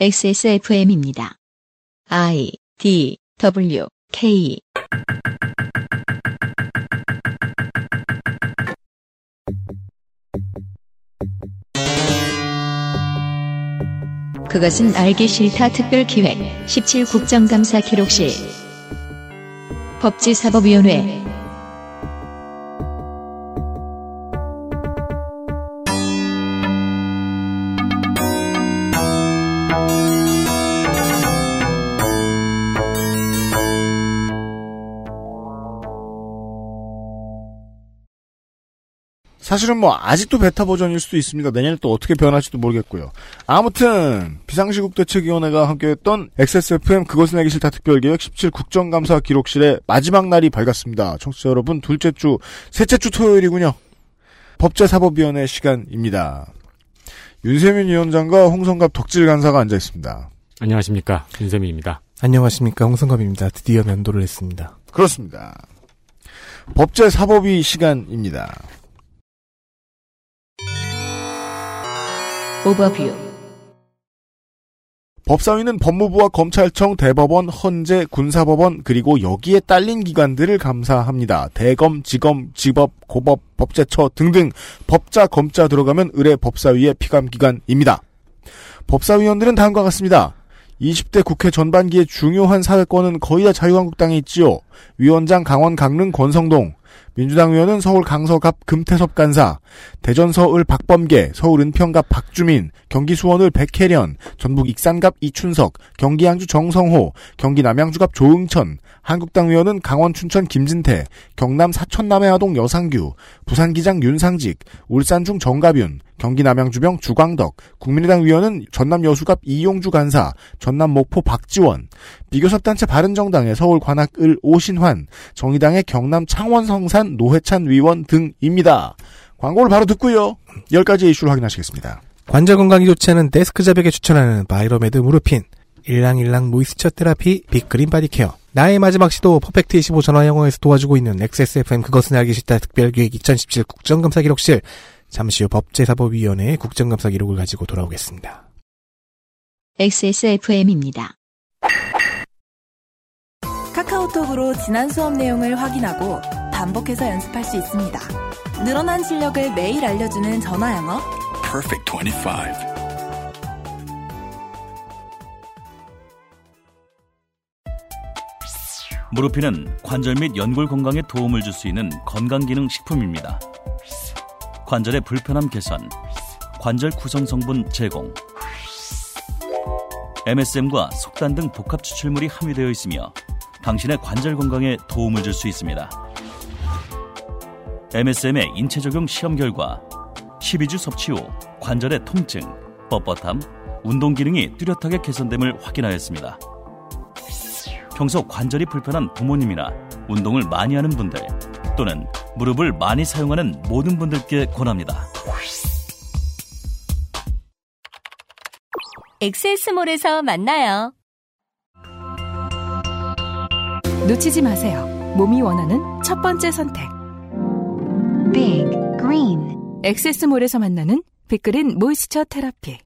XSFM입니다. I D W K 그것은 알기 싫다 특별 기획 17 국정감사 기록실 법제사법위원회 사실은 뭐 아직도 베타 버전일 수도 있습니다. 내년에 또 어떻게 변할지도 모르겠고요. 아무튼 비상시국 대책위원회가 함께했던 XSFM 그것은 알기 싫다 특별기획 17 국정감사 기록실의 마지막 날이 밝았습니다. 청취자 여러분 둘째 주 셋째 주 토요일이군요. 법제사법위원회 시간입니다. 윤세민 위원장과 홍성갑 덕질 간사가 앉아 있습니다. 안녕하십니까 윤세민입니다. 안녕하십니까 홍성갑입니다. 드디어 면도를 했습니다. 그렇습니다. 법제사법위 시간입니다. 오버뷰 법사위는 법무부와 검찰청, 대법원, 헌재, 군사법원 그리고 여기에 딸린 기관들을 감사합니다. 대검, 지검, 지법, 고법, 법제처 등등 법자, 검자 들어가면 의뢰 법사위의 피감기관입니다. 법사위원들은 다음과 같습니다. 20대 국회 전반기의 중요한 사회권은 거의 다 자유한국당에 있지요. 위원장 강원 강릉 권성동, 민주당 의원은 서울 강서갑 금태섭 간사, 대전 서울 박범계, 서울 은평갑 박주민, 경기 수원을 백혜련, 전북 익산갑 이춘석, 경기 양주 정성호, 경기 남양주갑 조응천, 한국당 의원은 강원 춘천 김진태, 경남 사천 남해아동 여상규, 부산 기장 윤상직, 울산 중 정가윤, 경기 남양주병 주광덕, 국민의당 위원은 전남 여수갑 이용주 간사, 전남 목포 박지원, 비교섭단체 바른정당의 서울 관악을 오신환, 정의당의 경남 창원 성산 노회찬 위원 등입니다. 광고를 바로 듣고요. 10가지 이슈를 확인하시겠습니다. 관절 건강이 좋지 않은 desk job에게 추천하는 바이로메드 무르핀, 일랑일랑 moisture therapy, 빅그린 body care, 나의 마지막 시도 Perfect 25 전화 영어에서 도와주고 있는 XSFM 그것은 알기 싫다 특별기획 2017 국정감사 기록실, 잠시 후 법제사법위원회의 국정감사 기록을 가지고 돌아오겠습니다. XSFM입니다. 카카오톡으로 지난 수업 내용을 확인하고 반복해서 연습할 수 있습니다. 늘어난 실력을 매일 알려주는 전화 영어. Perfect 25. 무르피는 관절 및 연골 건강에 도움을 줄 수 있는 건강기능 식품입니다. 관절의 불편함 개선, 관절 구성 성분 제공, MSM과 속단 등 복합 추출물이 함유되어 있으며 당신의 관절 건강에 도움을 줄 수 있습니다. MSM의 인체 적용 시험 결과 12주 섭취 후 관절의 통증, 뻣뻣함, 운동 기능이 뚜렷하게 개선됨을 확인하였습니다. 평소 관절이 불편한 부모님이나 운동을 많이 하는 분들 또는 무릎을 많이 사용하는 모든 분들께 권합니다. 엑세스몰에서 만나요. 놓치지 마세요. 몸이 원하는 첫 번째 선택. Big Green 엑세스몰에서 만나는 빅그린 모이스처 테라피.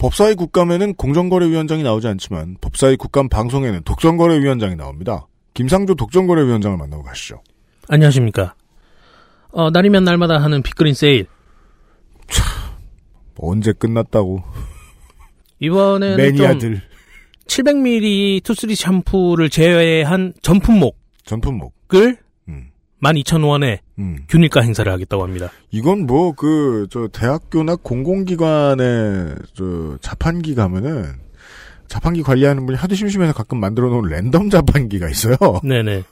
법사위 국감에는 공정거래위원장이 나오지 않지만 법사위 국감 방송에는 독점거래위원장이 나옵니다. 김상조 독점거래위원장을 만나고 가시죠. 안녕하십니까. 어, 날이면 날마다 하는 빅그린 세일. 언제 끝났다고. 이번에는 매니아들. 좀 700ml 투쓰리 샴푸를 제외한 전품목을 전품목. 12,000원에 음. 균일가 행사를 하겠다고 합니다. 이건 뭐, 그, 저, 대학교나 공공기관에, 저, 자판기 가면은, 자판기 관리하는 분이 하도 심심해서 가끔 만들어 놓은 랜덤 자판기가 있어요. 네네.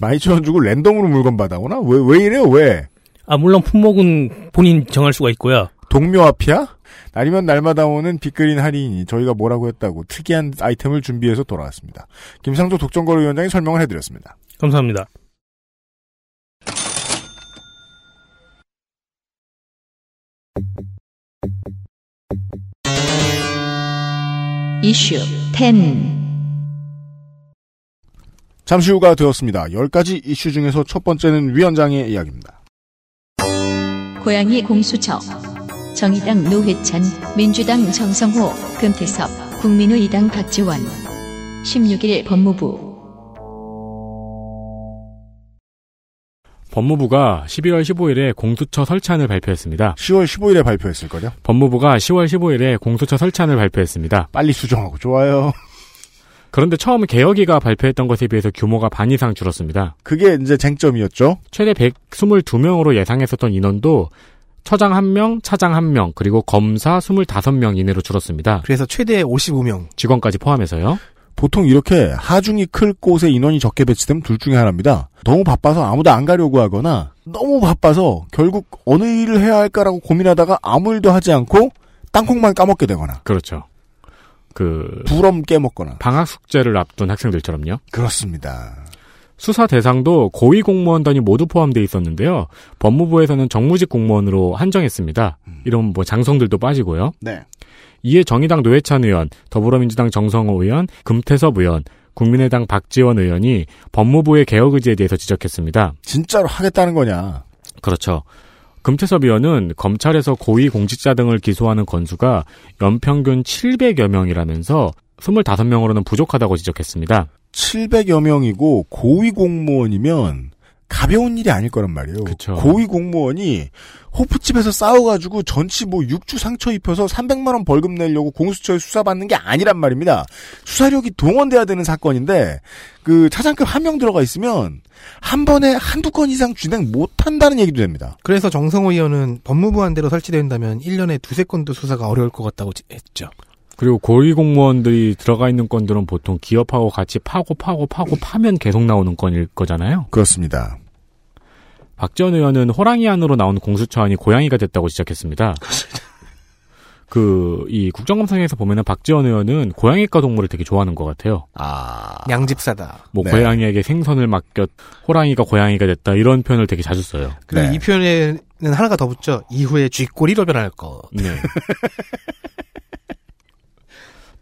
12,000원 주고 랜덤으로 물건 받아오나? 왜, 왜 이래요, 왜? 아, 물론 품목은 본인 정할 수가 있고요. 동묘 앞이야? 날이면 날마다 오는 빅그린 할인이 저희가 뭐라고 했다고 특이한 아이템을 준비해서 돌아왔습니다. 김상조 독점거래위원장이 설명을 해드렸습니다. 감사합니다. 이슈 10 잠시 후가 되었습니다. 10가지 이슈 중에서 첫 번째는 위원장의 이야기입니다. 고양이 공수처 정의당 노회찬, 민주당 정성호, 금태섭, 국민의당 박지원. 16일 법무부 법무부가 12월 15일에 공수처 설치안을 발표했습니다. 10월 15일에 발표했을 거죠. 법무부가 10월 15일에 공수처 설치안을 발표했습니다. 빨리 수정하고 좋아요. 그런데 처음 개혁위가 발표했던 것에 비해서 규모가 반 이상 줄었습니다. 그게 이제 쟁점이었죠. 최대 122명으로 예상했었던 인원도 처장 1명, 차장 1명, 그리고 검사 25명 이내로 줄었습니다. 그래서 최대 55명. 직원까지 포함해서요. 보통 이렇게 하중이 클 곳에 인원이 적게 배치되면 둘 중에 하나입니다. 너무 바빠서 아무도 안 가려고 하거나 너무 바빠서 결국 어느 일을 해야 할까라고 고민하다가 아무 일도 하지 않고 땅콩만 까먹게 되거나 그렇죠. 그 부럼 깨먹거나 방학 숙제를 앞둔 학생들처럼요. 그렇습니다. 수사 대상도 고위 공무원단이 모두 포함되어 있었는데요. 법무부에서는 정무직 공무원으로 한정했습니다. 이런 뭐 장성들도 빠지고요. 네. 이에 정의당 노회찬 의원, 더불어민주당 정성호 의원, 금태섭 의원, 국민의당 박지원 의원이 법무부의 개혁 의지에 대해서 지적했습니다. 진짜로 하겠다는 거냐? 그렇죠. 금태섭 의원은 검찰에서 고위 공직자 등을 기소하는 건수가 연평균 700여 명이라면서 25명으로는 부족하다고 지적했습니다. 700여 명이고 고위 공무원이면 가벼운 일이 아닐 거란 말이에요. 그쵸. 고위 공무원이 호프집에서 싸워가지고 전치 뭐 육주 상처 입혀서 300만 원 벌금 내려고 공수처에 수사받는 게 아니란 말입니다. 수사력이 동원돼야 되는 사건인데 그 차장급 한 명 들어가 있으면 한 번에 한두 건 이상 진행 못한다는 얘기도 됩니다. 그래서 정성호 의원은 법무부 안대로 설치된다면 1년에 두세 건도 수사가 어려울 것 같다고 지- 했죠. 그리고 고위 공무원들이 들어가 있는 건들은 보통 기업하고 같이 파고 파고 파고 파면 계속 나오는 건일 거잖아요. 그렇습니다. 박지원 의원은 호랑이 안으로 나온 공수처안이 고양이가 됐다고 지적했습니다. 그, 이 국정감사에서 보면은 박지원 의원은 고양이과 동물을 되게 좋아하는 것 같아요. 아. 양집사다. 뭐, 네. 고양이에게 생선을 맡겼, 호랑이가 고양이가 됐다, 이런 표현을 되게 자주 써요. 그리고 네. 이 표현에는 하나가 더 붙죠. 이후에 쥐꼬리로 변할 거. 네.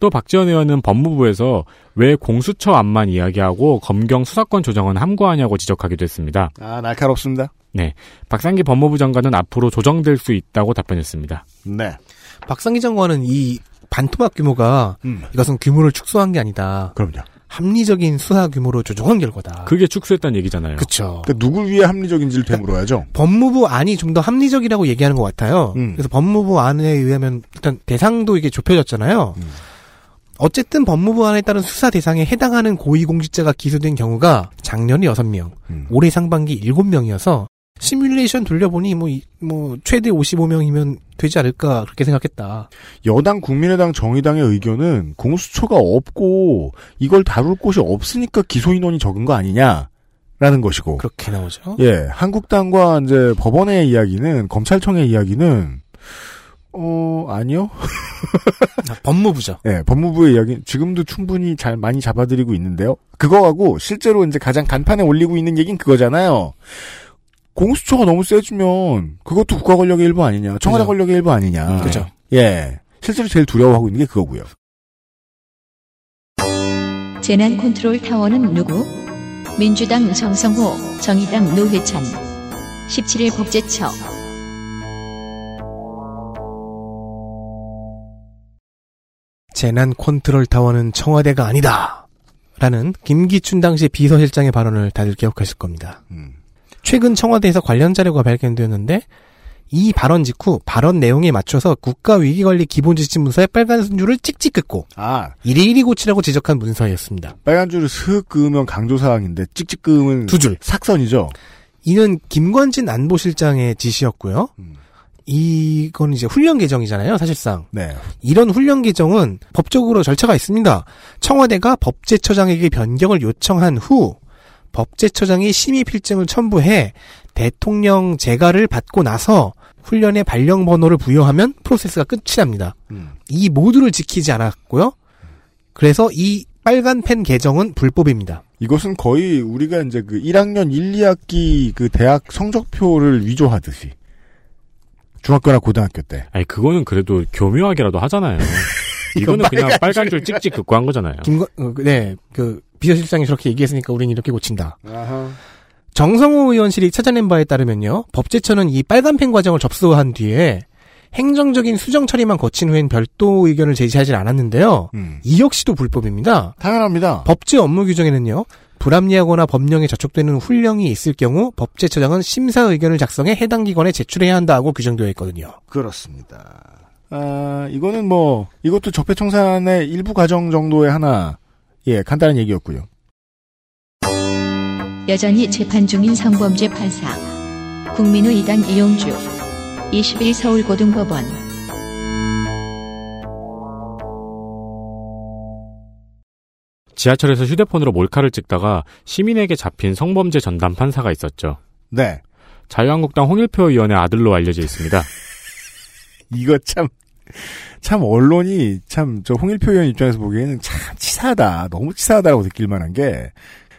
또 박지원 의원은 법무부에서 왜 공수처 안만 이야기하고 검경 수사권 조정은 함구하냐고 지적하기도 했습니다. 아, 날카롭습니다. 네. 박상기 법무부 장관은 앞으로 조정될 수 있다고 답변했습니다. 네. 박상기 장관은 이 반토막 규모가 음. 이것은 규모를 축소한 게 아니다. 그럼요. 합리적인 수사 규모로 조정한 결과다. 그게 축소했다는 얘기잖아요. 그쵸. 그러니까 누굴 위해 합리적인지를 되물어야죠. 법무부 안이 좀 더 합리적이라고 얘기하는 것 같아요. 음. 그래서 법무부 안에 의하면 일단 대상도 이게 좁혀졌잖아요. 음. 어쨌든 법무부 안에 따른 수사 대상에 해당하는 고위공직자가 기소된 경우가 작년에 6명, 음. 올해 상반기 7명이어서 시뮬레이션 돌려보니 뭐, 이- 뭐 최대 55명이면 되지 않을까 그렇게 생각했다. 여당 국민의당 정의당의 의견은 공수처가 없고 이걸 다룰 곳이 없으니까 기소 인원이 적은 거 아니냐 라는 것이고 그렇게 나오죠. 예 한국당과 이제 법원의 이야기는 검찰청의 이야기는 어 아니요 아, 법무부죠. 예 법무부의 이야기 지금도 충분히 잘 많이 잡아들이고 있는데요 그거하고 실제로 이제 가장 간판에 올리고 있는 얘기는 그거잖아요 공수처가 너무 세지면 그것도 국가 권력의 일부 아니냐 청와대 그죠. 권력의 일부 아니냐 그죠. 예 실제로 제일 두려워하고 있는 게 그거고요. 재난 컨트롤 타워는 누구? 민주당 정성호, 정의당 노회찬. 17일 법제처. 재난 컨트롤 타워는 청와대가 아니다. 라는 김기춘 당시 비서실장의 발언을 다들 기억하실 겁니다. 음. 최근 청와대에서 관련 자료가 발견되었는데 이 발언 직후 발언 내용에 맞춰서 국가위기관리 기본지침 문서에 빨간 줄을 찍찍 긋고 아 일일이 고치라고 지적한 문서였습니다. 빨간 줄을 슥 그으면 강조사항인데 찍찍 그으면 두 줄. 삭선이죠. 이는 김관진 안보실장의 지시였고요. 음. 이건 이제 훈련 개정이잖아요, 사실상. 네. 이런 훈련 개정은 법적으로 절차가 있습니다. 청와대가 법제처장에게 변경을 요청한 후 법제처장이 심의 필증을 첨부해 대통령 재가를 받고 나서 훈련의 발령 번호를 부여하면 프로세스가 끝이 납니다. 음. 이 모두를 지키지 않았고요. 그래서 이 빨간 펜 개정은 불법입니다. 이것은 거의 우리가 이제 그 1학년 1, 2학기 그 대학 성적표를 위조하듯이 중학교나 고등학교 때. 아니, 그거는 그래도 교묘하게라도 하잖아요. 이거는 그냥 빨간 줄 찍찍 긋고 한 거잖아요. 김건, 어, 그, 네, 그 비서실장이 저렇게 얘기했으니까 우리는 이렇게 고친다. 정성호 의원실이 찾아낸 바에 따르면요, 법제처는 이 빨간 펜 과정을 접수한 뒤에 행정적인 수정 처리만 거친 후엔 별도 의견을 제시하지 않았는데요. 음. 이 역시도 불법입니다. 당연합니다. 법제 업무 규정에는요. 불합리하거나 법령에 저촉되는 훈령이 있을 경우 법제처장은 심사 의견을 작성해 해당 기관에 제출해야 한다고 규정되어 있거든요. 그렇습니다. 아, 이거는 뭐, 이것도 적폐청산의 일부 과정 정도의 하나, 예, 간단한 얘기였고요. 여전히 재판 중인 성범죄 판사. 국민의 이단 이용주. 21 서울고등법원. 지하철에서 휴대폰으로 몰카를 찍다가 시민에게 잡힌 성범죄 전담 판사가 있었죠. 네. 자유한국당 홍일표 의원의 아들로 알려져 있습니다. 이거 참, 참 언론이 참 저 홍일표 의원 입장에서 보기에는 참 치사하다. 너무 치사하다고 느낄 만한 게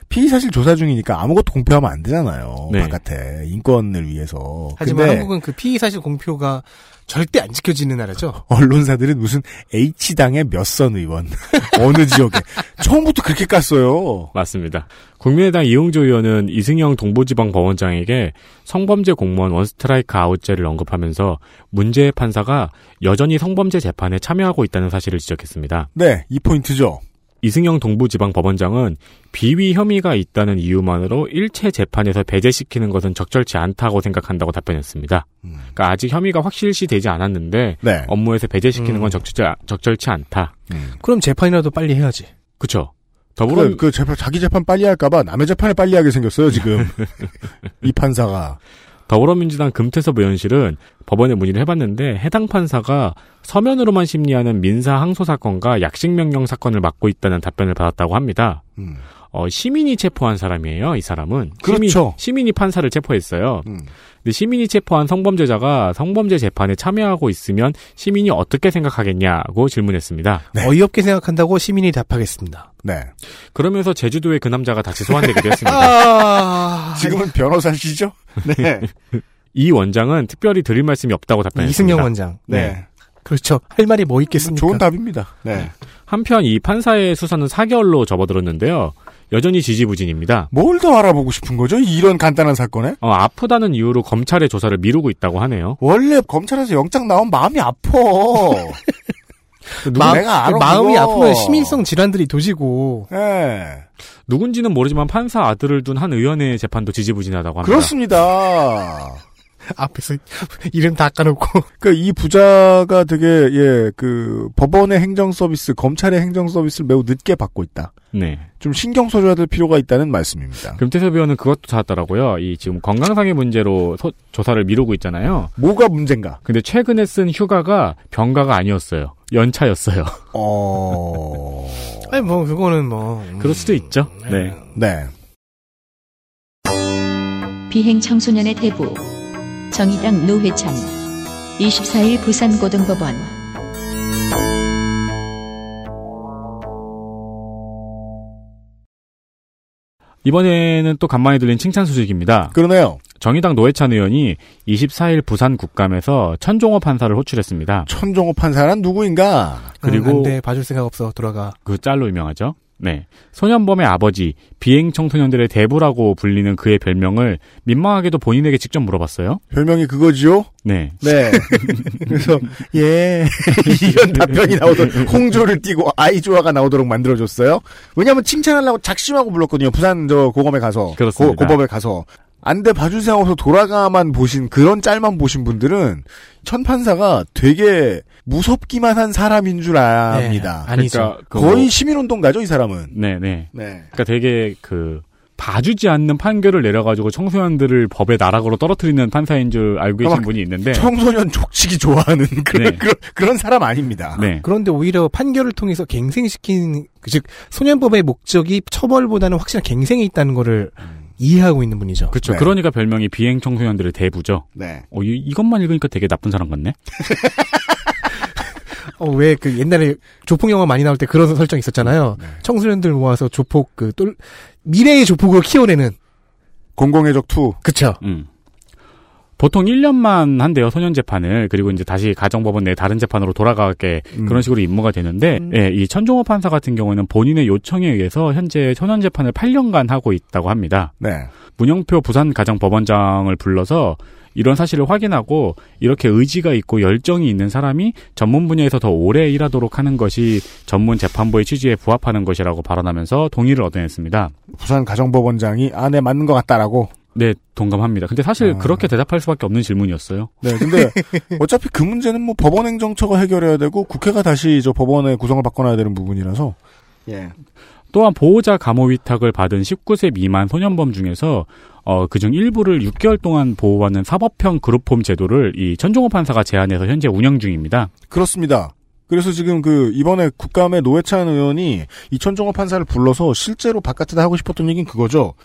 피의 사실 조사 중이니까 아무것도 공표하면 안 되잖아요. 네. 바깥에 인권을 위해서. 하지만 한국은 그 피의 사실 공표가 절대 안 지켜지는 나라죠. 언론사들은 무슨 H당의 몇 선 의원 어느 지역에 처음부터 그렇게 깠어요. 맞습니다. 국민의당 이용조 의원은 이승영 동부지방 법원장에게 성범죄 공무원 원스트라이크 아웃죄를 언급하면서 문제의 판사가 여전히 성범죄 재판에 참여하고 있다는 사실을 지적했습니다. 네, 이 포인트죠. 이승영 동부지방법원장은 비위 혐의가 있다는 이유만으로 일체 재판에서 배제시키는 것은 적절치 않다고 생각한다고 답변했습니다. 그러니까 아직 혐의가 확실시 되지 않았는데 네. 업무에서 배제시키는 건 음. 적절치, 적절치 않다. 그럼 재판이라도 빨리 해야지. 그쵸. 더불어 그, 그 재판, 자기 재판 빨리 할까봐 남의 재판을 빨리 하게 생겼어요, 지금. 이 판사가. 더불어민주당 금태섭 의원실은 법원에 문의를 해봤는데 해당 판사가 서면으로만 심리하는 민사 항소 사건과 약식 명령 사건을 맡고 있다는 답변을 받았다고 합니다. 음. 어, 시민이 체포한 사람이에요. 이 사람은 그렇죠. 시민, 이 판사를 체포했어요. 음. 근데 시민이 체포한 성범죄자가 성범죄 재판에 참여하고 있으면 시민이 어떻게 생각하겠냐고 질문했습니다. 어이없게 생각한다고 시민이 답하겠습니다. 네. 그러면서 제주도에 그 남자가 다시 소환되기도 했습니다. 아, 지금은 변호사시죠? 네. 이 원장은 특별히 드릴 말씀이 없다고 답변했습니다. 이승영 원장. 네. 그렇죠. 할 말이 뭐 있겠습니까? 좋은 답입니다. 네. 한편 이 판사의 수사는 4개월로 접어들었는데요. 여전히 지지부진입니다. 뭘 더 알아보고 싶은 거죠? 이런 간단한 사건에? 어, 아프다는 이유로 검찰의 조사를 미루고 있다고 하네요. 원래 검찰에서 영장 나온 마음이 아파. 마, 내가 알아, 마음이 그거. 아프면 시민성 질환들이 도지고 네. 누군지는 모르지만 판사 아들을 둔 한 의원의 재판도 지지부진하다고 합니다. 그렇습니다. 앞에서 이름 다 까놓고 그러니까 이 부자가 되게 예 그 법원의 행정 서비스, 검찰의 행정 서비스를 매우 늦게 받고 있다. 네. 좀 신경 써줘야 될 필요가 있다는 말씀입니다. 금태섭 의원은 그것도 찾았더라고요. 이 지금 건강상의 문제로 소- 조사를 미루고 있잖아요. 뭐가 문제인가? 근데 최근에 쓴 휴가가 병가가 아니었어요. 연차였어요. 어. 아니 뭐 그거는 뭐 음, 그럴 수도 있죠. 네. 네. 비행 청소년의 대부. 정의당 노회찬. 24일 부산고등법원. 이번에는 또 간만에 들린 칭찬 소식입니다. 그러네요. 정의당 노회찬 의원이 24일 부산 국감에서 천종호 판사를 호출했습니다. 천종호 판사란 누구인가? 그리고 음, 안돼 봐줄 생각 없어 돌아가. 그 짤로 유명하죠. 네. 소년범의 아버지, 비행 청소년들의 대부라고 불리는 그의 별명을 민망하게도 본인에게 직접 물어봤어요. 별명이 그거지요? 네. 네. 그래서 예 이런 답변이 나오도록 홍조를 띄고 아이조아가 나오도록 만들어줬어요. 왜냐하면 칭찬하려고 작심하고 불렀거든요. 부산 저 고검에 가서 그렇습니다. 고, 고법에 가서 안돼 봐줄 생각 없어 돌아가만 보신 그런 짤만 보신 분들은 천 판사가 되게 무섭기만 한 사람인 줄 압니다. 네, 아니죠. 그러니까 그 거의 뭐- 시민운동가죠 이 사람은. 네, 네. 네. 그러니까 되게 그 봐주지 않는 판결을 내려가지고 청소년들을 법의 나락으로 떨어뜨리는 판사인 줄 알고 계신 분이 있는데. 청소년 족치기 좋아하는 그런 네. 그런, 그런 사람 아닙니다. 네. 그런데 오히려 판결을 통해서 갱생시킨 즉 소년법의 목적이 처벌보다는 확실한 갱생이 있다는 거를 이해하고 있는 분이죠. 그렇죠. 네. 그러니까 별명이 비행 청소년들의 대부죠. 네. 어, 이, 이것만 읽으니까 되게 나쁜 사람 같네. 어, 왜 그 옛날에 조폭 영화 많이 나올 때 그런 설정 있었잖아요. 네. 청소년들 모아서 조폭 그 똘, 미래의 조폭을 키워내는 공공의적 two. 그쵸. 음. 보통 1년만 한대요, 소년 재판을. 그리고 이제 다시 가정법원 내 다른 재판으로 돌아가게 음. 그런 식으로 임무가 되는데, 음. 예, 이 천종호 판사 같은 경우에는 본인의 요청에 의해서 현재 소년 재판을 8년간 하고 있다고 합니다. 네. 문영표 부산 가정법원장을 불러서 이런 사실을 확인하고 이렇게 의지가 있고 열정이 있는 사람이 전문 분야에서 더 오래 일하도록 하는 것이 전문 재판부의 취지에 부합하는 것이라고 발언하면서 동의를 얻어냈습니다. 부산 가정법원장이 아네 맞는 것 같다라고. 네, 동감합니다. 근데 사실 아. 그렇게 대답할 수밖에 없는 질문이었어요. 네, 근데 어차피 그 문제는 뭐 법원 행정처가 해결해야 되고 국회가 다시 저 법원의 구성을 바꿔놔야 되는 부분이라서. 예. 또한 보호자 감호 위탁을 받은 19세 미만 소년범 중에서 어, 그중 일부를 6개월 동안 보호하는 사법형 그룹홈 제도를 이 천종호 판사가 제안해서 현재 운영 중입니다. 그렇습니다. 그래서 지금 그 이번에 국감의 노회찬 의원이 이 천종호 판사를 불러서 실제로 바깥에다 하고 싶었던 얘기는 그거죠.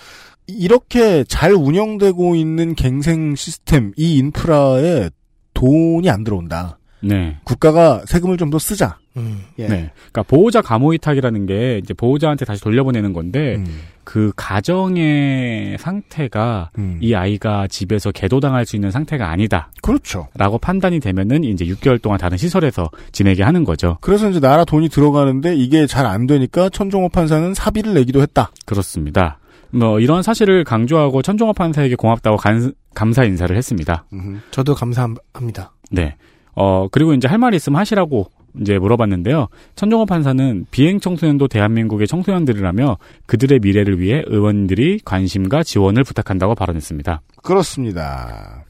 이렇게 잘 운영되고 있는 갱생 시스템, 이 인프라에 돈이 안 들어온다. 네. 국가가 세금을 좀 더 쓰자. 음. 예. 네. 그러니까 보호자 감호 위탁이라는 게 이제 보호자한테 다시 돌려보내는 건데 음. 그 가정의 상태가 음. 이 아이가 집에서 계도당할 수 있는 상태가 아니다. 그렇죠. 라고 판단이 되면은 이제 6개월 동안 다른 시설에서 지내게 하는 거죠. 그래서 이제 나라 돈이 들어가는데 이게 잘 안 되니까 천종호 판사는 사비를 내기도 했다. 그렇습니다. 뭐 이런 사실을 강조하고 천종호 판사에게 고맙다고 간- 감사 인사를 했습니다. 저도 감사합니다. 네. 어, 그리고 이제 할 말이 있으면 하시라고 이제 물어봤는데요. 천종호 판사는 비행 청소년도 대한민국의 청소년들이라며 그들의 미래를 위해 의원들이 관심과 지원을 부탁한다고 발언했습니다. 그렇습니다.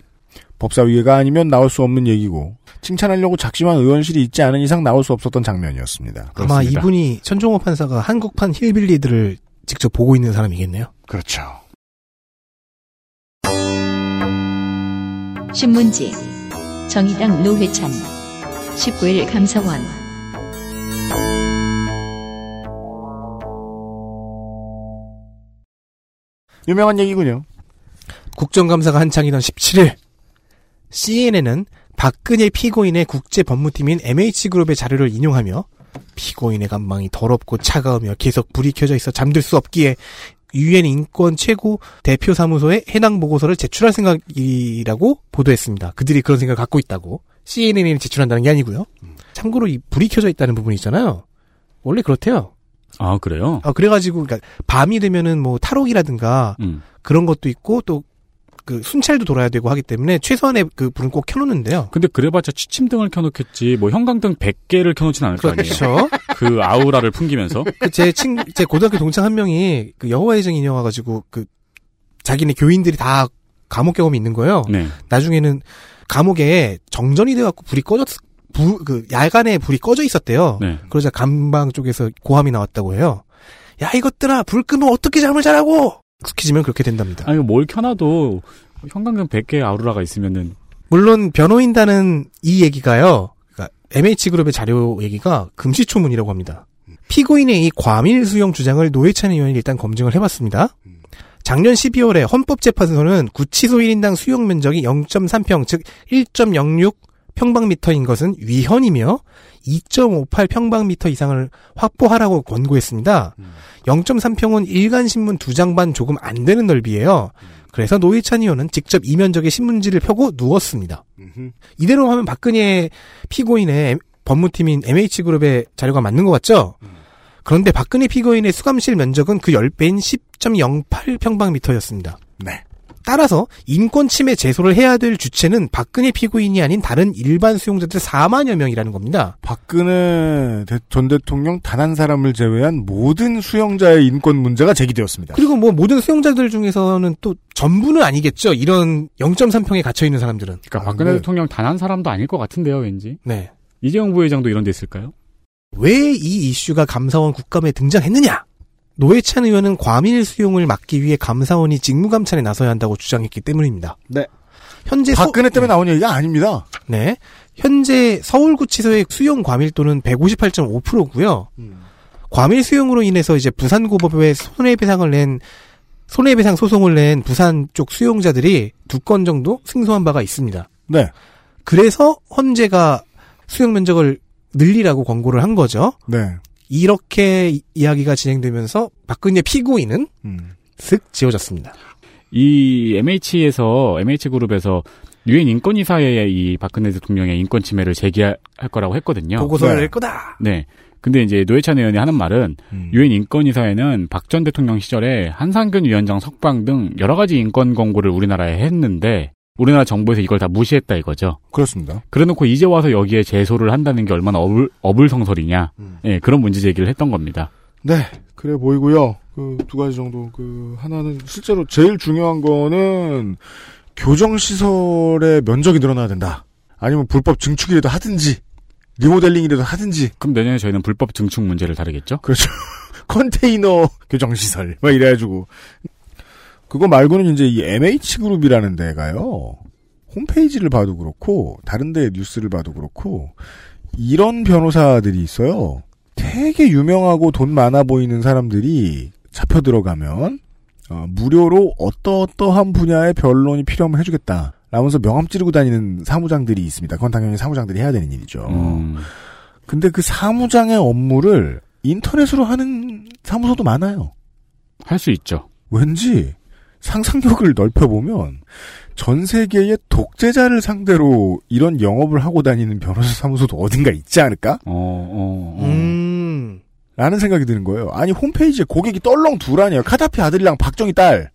법사위가 아니면 나올 수 없는 얘기고 칭찬하려고 작심한 의원실이 있지 않은 이상 나올 수 없었던 장면이었습니다. 아마 그렇습니다. 이분이 천종호 판사가 한국판 힐빌리들을 직접 보고 있는 사람이겠네요. 그렇죠. 신문지 정의당 노회찬 19일 감사원 유명한 얘기군요. 국정감사가 한창이던 17일 CNN은 박근혜 피고인의 국제 법무팀인 MH그룹의 자료를 인용하며 피고인의 감망이 더럽고 차가우며 계속 불이 켜져 있어 잠들 수 없기에 유엔 인권 최고 대표 사무소에 해당 보고서를 제출할 생각이라고 보도했습니다. 그들이 그런 생각을 갖고 있다고 CNN이 제출한다는 게 아니고요. 참고로 이 불이 켜져 있다는 부분 있잖아요. 원래 그렇대요. 아, 그래요? 아, 그래가지고, 그러니까 밤이 되면은 뭐 탈옥이라든가 음. 그런 것도 있고 또 그 순찰도 돌아야 되고 하기 때문에 최소한의 그 불은 꼭 켜놓는데요. 근데 그래봤자 취침등을 켜놓겠지. 뭐 형광등 100개를 켜놓진 않을 거 아니에요. 그렇죠. 그 아우라를 풍기면서. 그 제 친, 제 고등학교 동창 한 명이 그 여호와 의 증인이 와가지고 그 자기네 교인들이 다 감옥 경험이 있는 거예요. 네. 나중에는 감옥에 정전이 돼갖고 불이 꺼졌, 불, 그 야간에 불이 꺼져 있었대요. 네. 그러자 감방 쪽에서 고함이 나왔다고 해요. 야 이것들아 불 끄면 어떻게 잠을 자라고? 익숙해지면 그렇게 된답니다. 아니, 뭘 켜놔도 형광등 100개 아우라가 있으면은. 물론 변호인단은 이 얘기가요. 그러니까 MH그룹의 자료 얘기가 금시초문이라고 합니다. 피고인의 이 과밀 수용 주장을 노회찬 의원이 일단 검증을 해봤습니다. 작년 12월에 헌법재판소는 구치소 1인당 수용 면적이 0.3평, 즉 1.06 평방미터인 것은 위헌이며 2.58 평방미터 이상을 확보하라고 권고했습니다. 0.3평은 일간 신문 두 장 반 조금 안 되는 넓이에요. 그래서 노회찬 의원은 직접 이 면적의 신문지를 펴고 누웠습니다. 이대로 하면 박근혜 피고인의 법무팀인 MH그룹의 자료가 맞는 것 같죠? 그런데 박근혜 피고인의 수감실 면적은 그 10배인 10.08 평방미터였습니다. 네. 따라서 인권 침해 제소를 해야 될 주체는 박근혜 피고인이 아닌 다른 일반 수용자들 4만여 명이라는 겁니다. 박근혜 대- 전 대통령 단 한 사람을 제외한 모든 수용자의 인권 문제가 제기되었습니다. 그리고 뭐 모든 수용자들 중에서는 또 전부는 아니겠죠. 이런 0.3평에 갇혀 있는 사람들은. 그러니까 박근혜 대통령 단 한 사람도 아닐 것 같은데요, 왠지. 네. 이재용 부회장도 이런 데 있을까요? 왜 이 이슈가 감사원 국감에 등장했느냐? 노회찬 의원은 과밀 수용을 막기 위해 감사원이 직무감찰에 나서야 한다고 주장했기 때문입니다. 네. 현재 서- 박근혜 때문에 나온 얘기가 아닙니다. 네. 현재 서울구치소의 수용 과밀도는 158.5%고요. 과밀 수용으로 인해서 이제 부산고법에 손해배상을 낸 손해배상 소송을 낸 부산 쪽 수용자들이 두 건 정도 승소한 바가 있습니다. 네. 그래서 헌재가 수용 면적을 늘리라고 권고를 한 거죠. 네. 이렇게 이- 이야기가 진행되면서 박근혜 피고인은 음. 슥 지워졌습니다. 이 MH에서 MH그룹에서 유엔 인권이사회에 이 박근혜 대통령의 인권 침해를 제기할 거라고 했거든요. 보고서를 네. 낼 거다. 네. 근데 이제 노회찬 의원이 하는 말은 음. 유엔 인권이사회는 박 전 대통령 시절에 한상균 위원장 석방 등 여러 가지 인권 권고를 우리나라에 했는데 우리나라 정부에서 이걸 다 무시했다 이거죠. 그렇습니다. 그래놓고 이제 와서 여기에 제소를 한다는 게 얼마나 어불, 어불성설이냐. 음. 예, 그런 문제 제기를 했던 겁니다. 네, 그래 보이고요. 그 두 가지 정도. 그 하나는 실제로 제일 중요한 거는 교정 시설의 면적이 늘어나야 된다. 아니면 불법 증축이라도 하든지 리모델링이라도 하든지. 그럼 내년에 저희는 불법 증축 문제를 다루겠죠? 그렇죠. 컨테이너 교정 시설 막 이래가지고 그거 말고는 이제 이 MH 그룹이라는 데가요. 홈페이지를 봐도 그렇고 다른 데 뉴스를 봐도 그렇고 이런 변호사들이 있어요. 되게 유명하고 돈 많아 보이는 사람들이 잡혀 들어가면 어, 무료로 어떠어떠한 분야의 변론이 필요하면 해주겠다. 라면서 명함 찌르고 다니는 사무장들이 있습니다. 그건 당연히 사무장들이 해야 되는 일이죠. 음, 근데 그 사무장의 업무를 인터넷으로 하는 사무소도 많아요. 할 수 있죠. 왠지 상상력을 넓혀보면 전 세계의 독재자를 상대로 이런 영업을 하고 다니는 변호사 사무소도 어딘가 있지 않을까? 어, 어, 어. 음. 라는 생각이 드는 거예요. 아니 홈페이지에 고객이 떨렁 두라니요. 카다피 아들이랑 박정희 딸.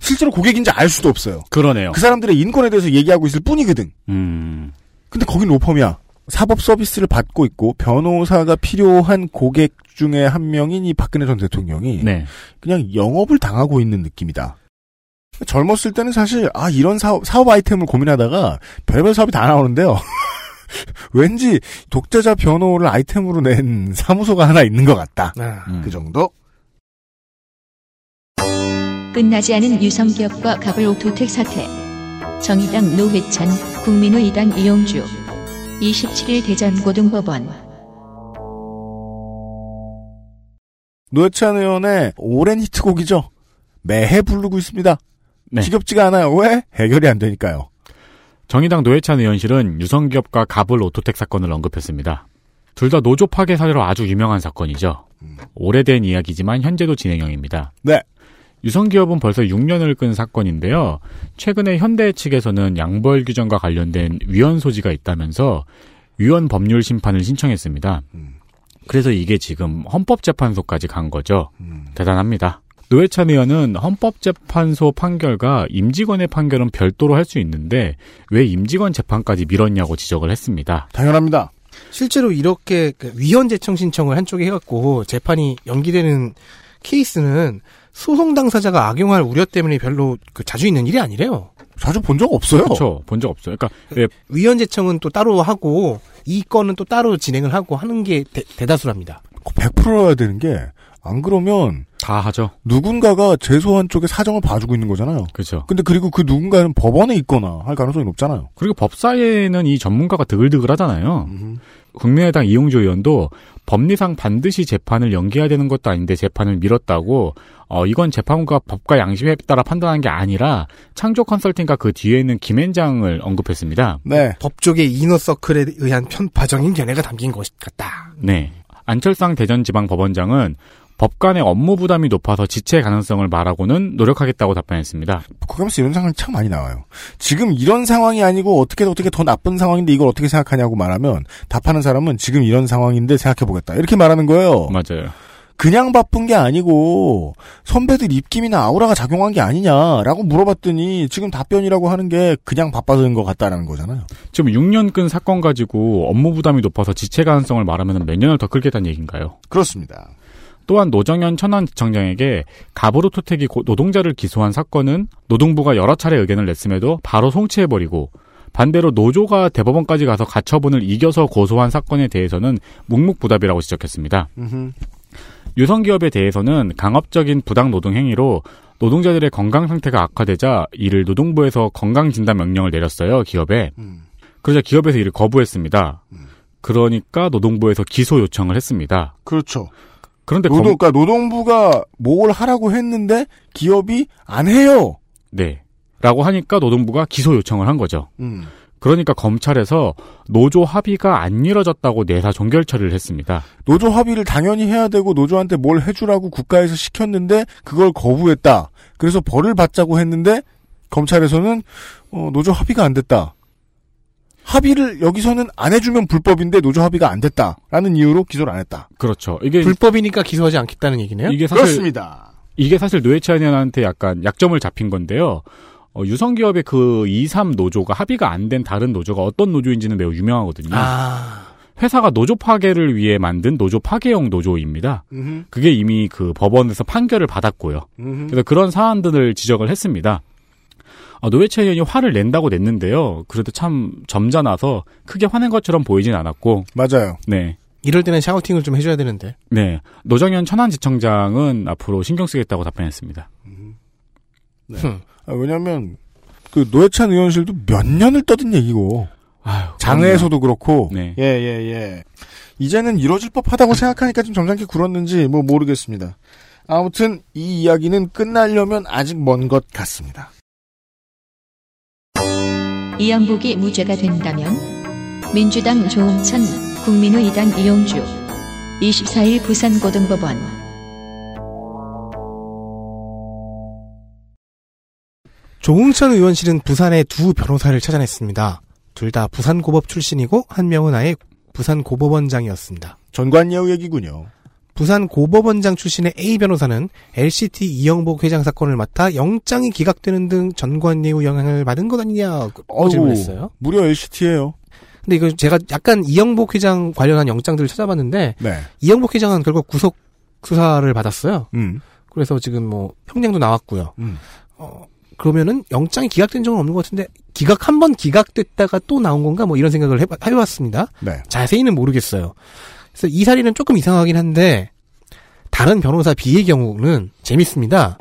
실제로 고객인지 알 수도 없어요. 그러네요. 그 사람들의 인권에 대해서 얘기하고 있을 뿐이거든. 음, 근데 거긴 로펌이야. 사법 서비스를 받고 있고 변호사가 필요한 고객 중에 한 명인 이 박근혜 전 대통령이 네. 그냥 영업을 당하고 있는 느낌이다. 젊었을 때는 사실 아 이런 사업, 사업 아이템을 고민하다가 별별 사업이 다 나오는데요. 왠지 독재자 변호를 아이템으로 낸 사무소가 하나 있는 것 같다. 아, 음. 그 정도? 끝나지 않은 유성기업과 갑을 오토텍 사태. 정의당 노회찬, 국민의당 이용주. 27일 대전고등법원. 노회찬 의원의 오랜 히트곡이죠. 매해 부르고 있습니다. 네. 지겹지가 않아요. 왜? 해결이 안 되니까요. 정의당 노회찬 의원실은 유성기업과 갑을 오토텍 사건을 언급했습니다. 둘 다 노조 파괴 사례로 아주 유명한 사건이죠. 오래된 이야기지만 현재도 진행형입니다. 네. 유성기업은 벌써 6년을 끈 사건인데요. 최근에 현대 측에서는 양벌 규정과 관련된 위헌 소지가 있다면서 위헌 법률 심판을 신청했습니다. 음. 그래서 이게 지금 헌법재판소까지 간 거죠. 음. 대단합니다. 노회찬 의원은 헌법재판소 판결과 임직원의 판결은 별도로 할 수 있는데 왜 임직원 재판까지 미뤘냐고 지적을 했습니다. 당연합니다. 실제로 이렇게 그 위헌 제청 신청을 한쪽에 해갖고 재판이 연기되는 케이스는 소송 당사자가 악용할 우려 때문에 별로 그 자주 있는 일이 아니래요. 자주 본 적 없어요. 그렇죠. 본 적 없어요. 그러니까 왜 위헌 제청은 또 따로 하고 이 건은 또 따로 진행을 하고 하는 게 대, 대다수랍니다. 100%여야 되는 게, 안 그러면 다 하죠. 누군가가 제소한 쪽의 사정을 봐주고 있는 거잖아요. 그렇죠. 근데 그리고 그 누군가는 법원에 있거나 할 가능성이 높잖아요. 그리고 법사에는 이 전문가가 드글드글하잖아요. 국민의당 이용주 의원도 법리상 반드시 재판을 연기해야 되는 것도 아닌데 재판을 미뤘다고 어 이건 재판부가 법과 양심에 따라 판단한 게 아니라 창조 컨설팅과 그 뒤에 있는 김앤장을 언급했습니다. 네. 법조계 이너서클에 의한 편파적인 견해가 담긴 것 같다. 네. 안철상 대전지방법원장은 법관의 업무 부담이 높아서 지체 가능성을 말하고는 노력하겠다고 답변했습니다. 국감에서 이런 상황이 참 많이 나와요. 지금 이런 상황이 아니고 어떻게 어떻게 더 나쁜 상황인데 이걸 어떻게 생각하냐고 말하면 답하는 사람은 지금 이런 상황인데 생각해보겠다. 이렇게 말하는 거예요. 맞아요. 그냥 바쁜 게 아니고 선배들 입김이나 아우라가 작용한 게 아니냐라고 물어봤더니 지금 답변이라고 하는 게 그냥 바빠서인 것 같다라는 거잖아요. 지금 6년 끈 사건 가지고 업무 부담이 높아서 지체 가능성을 말하면 몇 년을 더 끌겠다는 얘기인가요? 그렇습니다. 또한 노정현 천안지청장에게 가브로토텍이 고- 노동자를 기소한 사건은 노동부가 여러 차례 의견을 냈음에도 바로 송치해버리고 반대로 노조가 대법원까지 가서 가처분을 이겨서 고소한 사건에 대해서는 묵묵부답이라고 지적했습니다. 유성기업에 대해서는 강압적인 부당 노동 행위로 노동자들의 건강 상태가 악화되자 이를 노동부에서 건강 진단 명령을 내렸어요, 기업에. 그러자 기업에서 이를 거부했습니다. 그러니까 노동부에서 기소 요청을 했습니다. 그렇죠. 그런데 노동, 검- 그러니까 노동부가 뭘 하라고 했는데 기업이 안 해요. 네. 라고 하니까 노동부가 기소 요청을 한 거죠. 음. 그러니까 검찰에서 노조 합의가 안 이뤄졌다고 내사 종결 처리를 했습니다. 노조 합의를 당연히 해야 되고 노조한테 뭘 해주라고 국가에서 시켰는데 그걸 거부했다. 그래서 벌을 받자고 했는데 검찰에서는 어, 노조 합의가 안 됐다. 합의를 여기서는 안 해주면 불법인데 노조 합의가 안 됐다라는 이유로 기소를 안 했다. 그렇죠. 이게 불법이니까 기소하지 않겠다는 얘기네요. 이게 사실 그렇습니다. 이게 사실 노회찬 의원한테 약간 약점을 잡힌 건데요. 어, 유성기업의 그 2, 3 노조가 합의가 안 된 다른 노조가 어떤 노조인지는 매우 유명하거든요. 아, 회사가 노조 파괴를 위해 만든 노조 파괴형 노조입니다. 음흠, 그게 이미 그 법원에서 판결을 받았고요. 음흠. 그래서 그런 사안들을 지적을 했습니다. 어, 노회찬 의원이 화를 낸다고 냈는데요. 그래도 참 점잖아서 크게 화낸 것처럼 보이진 않았고, 맞아요. 네. 이럴 때는 샤우팅을 좀 해줘야 되는데. 네. 노정현 천안지청장은 앞으로 신경 쓰겠다고 답변했습니다. 네. 흠. 아, 왜냐면 그 노회찬 의원실도 몇 년을 떠든 얘기고 아유, 장외에서도 그렇고 네. 예, 예, 예. 이제는 이뤄질 법하다고 생각하니까 좀 점잖게 굴었는지 뭐 모르겠습니다. 아무튼 이 이야기는 끝나려면 아직 먼 것 같습니다. 이양복이 무죄가 된다면 민주당 조홍천, 국민의당 이용주 24일 부산고등법원 조홍천 의원실은 부산에 두 변호사를 찾아냈습니다. 둘 다 부산고법 출신이고 한 명은 아예 부산고법원장이었습니다. 전관예우 얘기군요. 부산 고법원장 출신의 A 변호사는 LCT 이영복 회장 사건을 맡아 영장이 기각되는 등 전관예우 영향을 받은 것 아니냐 고 질문했어요. 무려 LCT예요. 근데 이거 제가 약간 이영복 회장 관련한 영장들을 찾아봤는데 네. 이영복 회장은 결국 구속 수사를 받았어요. 음. 그래서 지금 뭐 형량도 나왔고요. 음. 어, 그러면은 영장이 기각된 적은 없는 것 같은데 기각 한 번 기각됐다가 또 나온 건가 뭐 이런 생각을 해봐, 해봤습니다. 네. 자세히는 모르겠어요. 그래서 이 사례는 조금 이상하긴 한데 다른 변호사 B의 경우는 재밌습니다.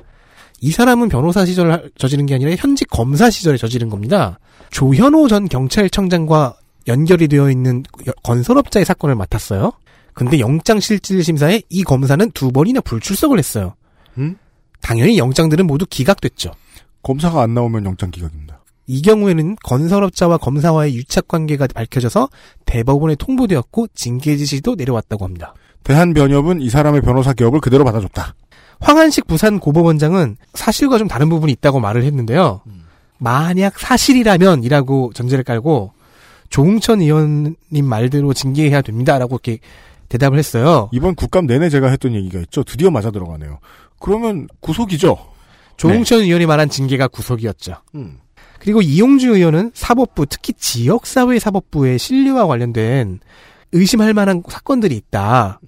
이 사람은 변호사 시절 저지른 게 아니라 현직 검사 시절에 저지른 겁니다. 조현호 전 경찰청장과 연결이 되어 있는 여- 건설업자의 사건을 맡았어요. 근데 영장실질심사에 이 검사는 두 번이나 불출석을 했어요. 음? 당연히 영장들은 모두 기각됐죠. 검사가 안 나오면 영장 기각입니다. 이 경우에는 건설업자와 검사와의 유착 관계가 밝혀져서 대법원에 통보되었고 징계 지시도 내려왔다고 합니다. 대한변협은 이 사람의 변호사 개업을 그대로 받아줬다. 황한식 부산 고법원장은 사실과 좀 다른 부분이 있다고 말을 했는데요. 만약 사실이라면이라고 전제를 깔고 조웅천 의원님 말대로 징계해야 됩니다라고 이렇게 대답을 했어요. 이번 국감 내내 제가 했던 얘기가 있죠. 드디어 맞아 들어가네요. 그러면 구속이죠. 조웅천 의원이 말한 징계가 구속이었죠. 음. 그리고 이용주 의원은 사법부, 특히 지역사회 사법부의 신뢰와 관련된 의심할 만한 사건들이 있다.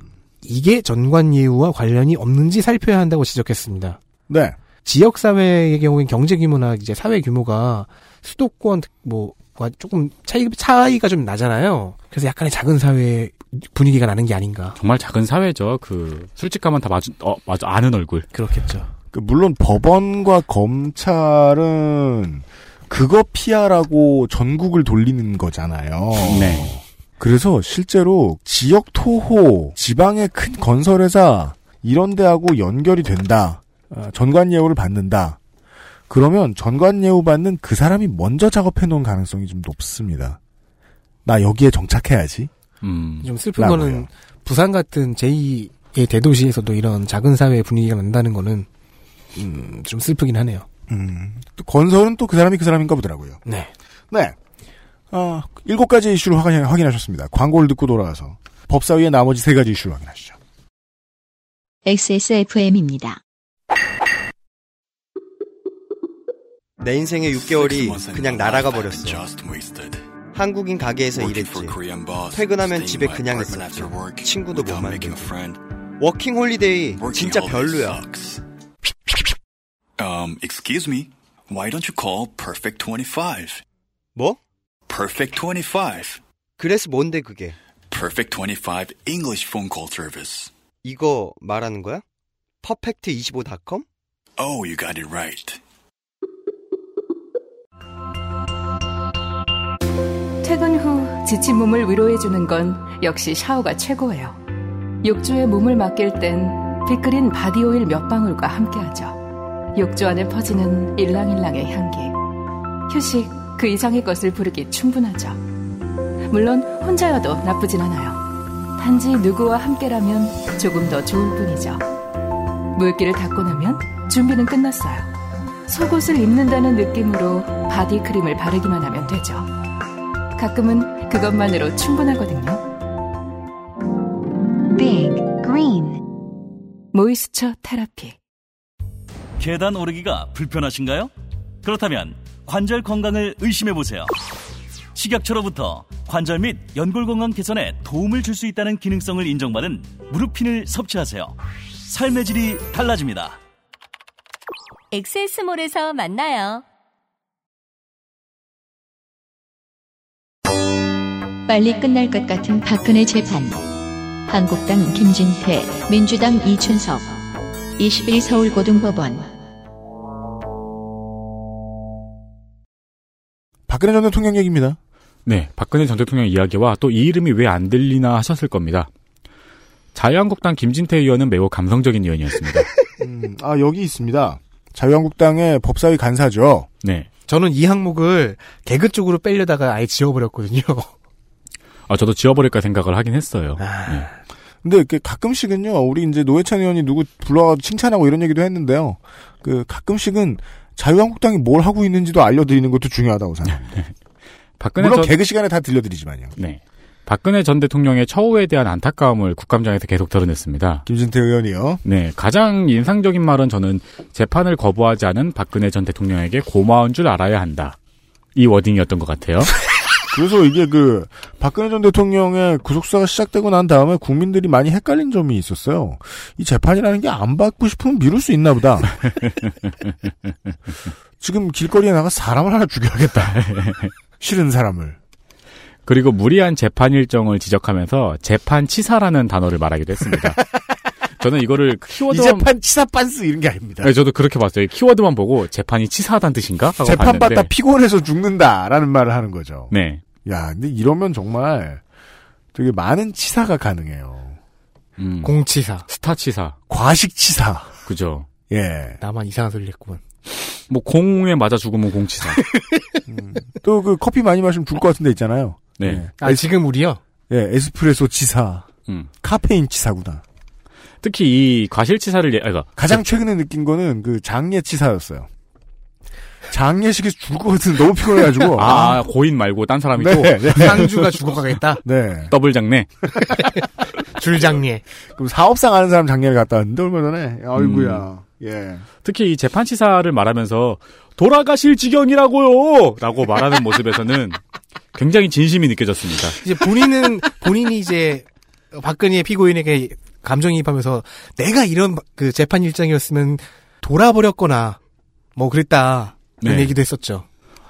이게 전관예우와 관련이 없는지 살펴야 한다고 지적했습니다. 네. 지역사회의 경우엔 경제 규모나 이제 사회 규모가 수도권 뭐와 조금 차이, 차이가 좀 나잖아요. 그래서 약간의 작은 사회 분위기가 나는 게 아닌가. 정말 작은 사회죠. 그 술집가면 다 마주 어 맞아 아는 얼굴. 그렇겠죠. 그 물론 법원과 검찰은 그거 피하라고 전국을 돌리는 거잖아요. 네. 그래서 실제로 지역 토호, 지방의 큰 건설회사 이런 데하고 연결이 된다. 아, 전관 예우를 받는다. 그러면 전관 예우 받는 그 사람이 먼저 작업해 놓은 가능성이 좀 높습니다. 나 여기에 정착해야지. 음. 좀 슬픈 라고 거는 해요. 부산 같은 제2의 대도시에서도 이런 작은 사회 분위기가 난다는 거는 음, 좀 슬프긴 하네요. 음, 또 건설은 또 그 사람이 그 사람인가 보더라고요. 네. 네. 아, 일곱 가지 이슈를 확인, 확인 하셨습니다. 광고를 듣고 돌아와서 법사위의 나머지 세 가지 이슈를 확인하시죠. XSFM입니다. 내 인생의 6개월이 그냥 날아가 버렸어. 한국인 가게에서 일했지. 퇴근하면 집에 그냥 있었지. 친구도 못 만들고. 워킹 홀리데이 진짜 별로야. Um, excuse me. Why don't you call Perfect 25? 뭐? Perfect 25. 그래서 뭔데 그게? Perfect 25 English phone call service. 이거 말하는 거야? Perfect25.com? Oh, you got it right. 퇴근 후 지친 몸을 위로해주는 건 역시 샤워가 최고예요. 욕조에 몸을 맡길 땐 빅그린 body oil 몇 방울과 함께하죠. 욕조 안에 퍼지는 일랑일랑의 향기. 휴식 그 이상의 것을 부르기 충분하죠. 물론 혼자여도 나쁘진 않아요. 단지 누구와 함께라면 조금 더 좋을 뿐이죠. 물기를 닦고 나면 준비는 끝났어요. 속옷을 입는다는 느낌으로 바디크림을 바르기만 하면 되죠. 가끔은 그것만으로 충분하거든요. Big Green 모이스처 테라피. 계단 오르기가 불편하신가요? 그렇다면 관절 건강을 의심해 보세요. 식약처로부터 관절 및 연골 건강 개선에 도움을 줄 수 있다는 기능성을 인정받은 무릎핀을 섭취하세요. 삶의 질이 달라집니다. 엑세스몰에서 만나요. 빨리 끝날 것 같은 박근혜 재판. 한국당 김진태, 민주당 이춘석. 21 서울고등법원. 박근혜 전 대통령 얘기입니다. 네, 박근혜 전 대통령 이야기와 또 이 이름이 왜 안 들리나 하셨을 겁니다. 자유한국당 김진태 의원은 매우 감성적인 의원이었습니다. 음, 아 여기 있습니다. 자유한국당의 법사위 간사죠. 네. 저는 이 항목을 개그 쪽으로 빼려다가 아예 지워버렸거든요. 아, 저도 지워버릴까 생각을 하긴 했어요. 아. 네. 근데 이렇게 가끔씩은요, 우리 이제 노회찬 의원이 누구 불러가지고 칭찬하고 이런 얘기도 했는데요. 그 가끔씩은 자유한국당이 뭘 하고 있는지도 알려드리는 것도 중요하다고 생각합니다. 박근혜 물론 전- 개그 시간에 다 들려드리지만요. 네. 박근혜 전 대통령의 처우에 대한 안타까움을 국감장에서 계속 드러냈습니다. 김진태 의원이요. 네, 가장 인상적인 말은 저는 재판을 거부하지 않은 박근혜 전 대통령에게 고마운 줄 알아야 한다. 이 워딩이었던 것 같아요. 그래서 이게 그 박근혜 전 대통령의 구속사가 시작되고 난 다음에 국민들이 많이 헷갈린 점이 있었어요. 이 재판이라는 게 안 받고 싶으면 미룰 수 있나 보다. 지금 길거리에 나가 사람을 하나 죽여야겠다. 싫은 사람을. 그리고 무리한 재판 일정을 지적하면서 재판 치사라는 단어를 말하기도 했습니다. 저는 이거를 키워드 이 재판 치사 빤스 이런 게 아닙니다. 네, 저도 그렇게 봤어요. 키워드만 보고 재판이 치사하다는 뜻인가? 재판 받다 피곤해서 죽는다라는 말을 하는 거죠. 네. 야, 근데 이러면 정말 되게 많은 치사가 가능해요. 음, 공치사. 스타 치사. 과식 치사. 그죠. 예. 나만 이상한 소리 했구만. 뭐 공에 맞아 죽으면 공치사. 또그 커피 많이 마시면 죽을 것 같은 데 있잖아요. 네. 아, 지금 우리요? 예, 에스프레소 치사. 음. 카페인 치사구나. 특히 이 과실치사를 예, 아, 그러니까 가장 최근에 느낀 거는 그 장례 치사였어요. 장례식에서 죽을 것 같은 너무 피곤해가지고. 아, 고인 말고 딴 사람이 네, 또 네. 상주가 죽어가겠다. 네. 더블 장례. 줄 장례. 그럼 사업상 아는 사람 장례를 갔다 왔는데 얼마 전에. 아이구야. 음. 예. 특히 이 재판치사를 말하면서 돌아가실 지경이라고요! 라고 말하는 모습에서는 굉장히 진심이 느껴졌습니다. 이제 본인은 본인이 이제 박근혜 피고인에게 감정이입하면서 내가 이런 그 재판 일정이었으면 돌아버렸거나 뭐 그랬다 네. 얘기도 했었죠.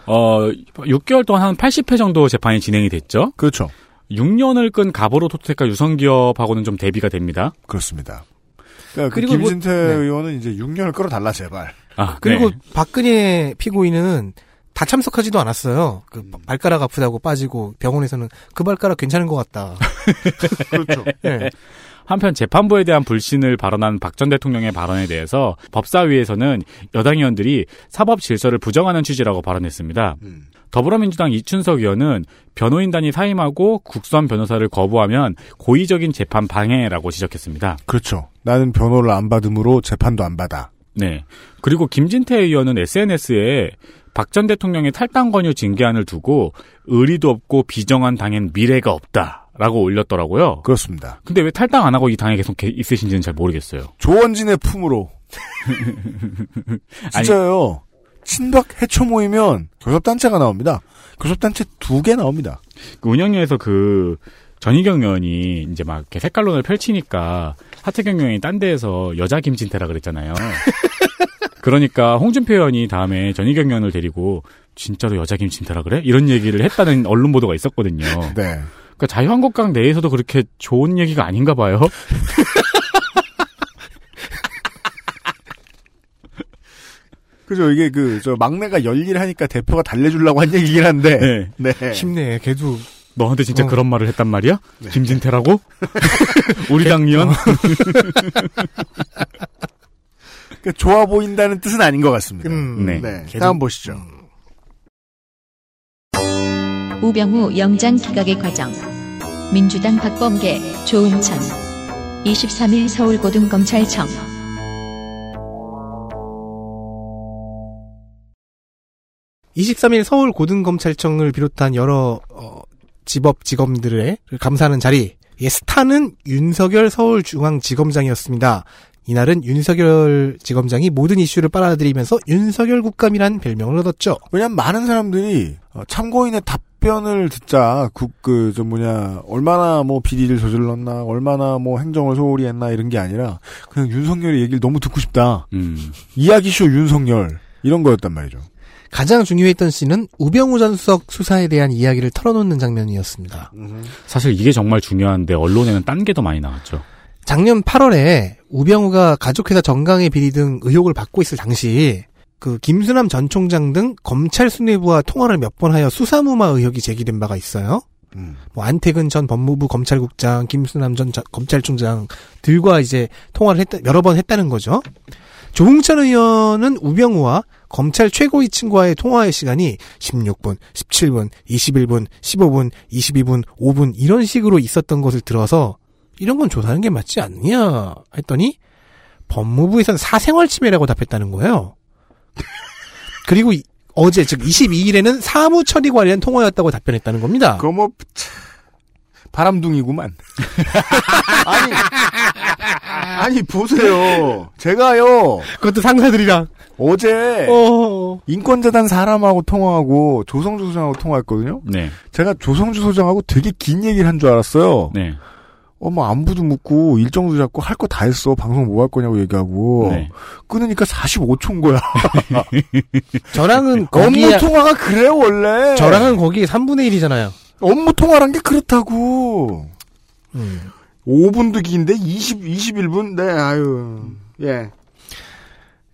어, 6개월 동안 한 80회 정도 재판이 진행이 됐죠. 그렇죠. 6년을 끈 가보로 토테카 유성기업하고는 좀 대비가 됩니다. 그렇습니다. 그러니까 그리고 그 뭐- 김진태 네. 의원은 이제 6년을 끌어달라 제발. 아, 그리고 네. 박근혜 피고인은 다 참석하지도 않았어요. 그 발가락 아프다고 빠지고 병원에서는 그 발가락 괜찮은 것 같다. 그렇죠. 네. 한편 재판부에 대한 불신을 발언한 박 전 대통령의 발언에 대해서 법사위에서는 여당 의원들이 사법 질서를 부정하는 취지라고 발언했습니다. 음. 더불어민주당 이춘석 의원은 변호인단이 사임하고 국선 변호사를 거부하면 고의적인 재판 방해라고 지적했습니다. 그렇죠. 나는 변호를 안 받음으로 재판도 안 받아. 네. 그리고 김진태 의원은 SNS에 박 전 대통령의 탈당 권유 징계안을 두고 의리도 없고 비정한 당엔 미래가 없다 라고 올렸더라고요. 그렇습니다. 근데 왜 탈당 안 하고 이 당에 계속 게- 있으신지는 잘 모르겠어요. 조원진의 품으로. 진짜요. 친박 해초 모이면 교섭단체가 나옵니다. 교섭단체 두 개 나옵니다. 그 운영위에서 그 전희경 의원이 이제 막 이렇게 색깔론을 펼치니까 하태경 의원이 딴 데에서 여자 김진태라 그랬잖아요. 그러니까 홍준표 의원이 다음에 전희경 의원을 데리고 진짜로 여자 김진태라 그래? 이런 얘기를 했다는 언론 보도가 있었거든요. 네. 그러니까 자유한국당 내에서도 그렇게 좋은 얘기가 아닌가 봐요. 그죠. 이게 그, 저, 막내가 열일하니까 대표가 달래주려고 한 얘기긴 한데. 네. 네. 힘내. 걔도 너한테 진짜 어. 그런 말을 했단 말이야? 김진태라고? 우리 당 의원? 그러니까 좋아 보인다는 뜻은 아닌 것 같습니다. 음, 네. 네. 걔도- 다음 보시죠. 우병우 영장 기각의 과정. 민주당 박범계, 조은천. 23일 서울고등검찰청. (23일) 서울 고등검찰청을 비롯한 여러 어, 지법 직검들의 감사하는 자리 예, 스타는 윤석열 서울중앙지검장이었습니다. 이날은 윤석열 지검장이 모든 이슈를 빨아들이면서 윤석열 국감이란 별명을 얻었죠. 왜냐면 많은 사람들이 어, 참고인의 답변을 듣자 그저 뭐냐 얼마나 뭐 비리를 저질렀나 얼마나 뭐 행정을 소홀히 했나 이런 게 아니라 그냥 윤석열의 얘기를 너무 듣고 싶다. 음. 이야기쇼 윤석열 이런 거였단 말이죠. 가장 중요했던 씬은 우병우 전 수석 수사에 대한 이야기를 털어놓는 장면이었습니다. 사실 이게 정말 중요한데 언론에는 딴 게 더 많이 나왔죠. 작년 8월에 우병우가 가족회사 정강의 비리 등 의혹을 받고 있을 당시 그 김수남 전 총장 등 검찰 수뇌부와 통화를 몇 번 하여 수사무마 의혹이 제기된 바가 있어요. 뭐 안태근 전 법무부 검찰국장, 김수남 전 자- 검찰총장 들과 이제 통화를 했다, 여러 번 했다는 거죠. 조홍천 의원은 우병우와 검찰 최고위층과의 통화의 시간이 16분, 17분, 21분, 15분, 22분, 5분 이런 식으로 있었던 것을 들어서 이런 건 조사하는 게 맞지 않느냐 했더니 법무부에서는 사생활 침해라고 답했다는 거예요. 그리고 이- 어제 즉 22일에는 사무 처리 관련 통화였다고 답변했다는 겁니다. 그거 뭐 바람둥이구만. 아니 아니 보세요. 제가요. 그것도 상사들이랑 어제 어. 인권재단 사람하고 통화하고 조성주 소장하고 통화했거든요. 네. 제가 조성주 소장하고 되게 긴 얘기를 한 줄 알았어요. 네. 어, 뭐, 안부도 묻고, 일정도 잡고, 할 거 다 했어. 방송 뭐 할 거냐고 얘기하고. 네. 끊으니까 45초인 거야. 저랑은 업무 거기에 통화가 그래요, 원래. 저랑은 거기에 3분의 1이잖아요. 업무 통화란 게 그렇다고. 음. 5분도 긴데, 20, 21분? 네, 아유. 예.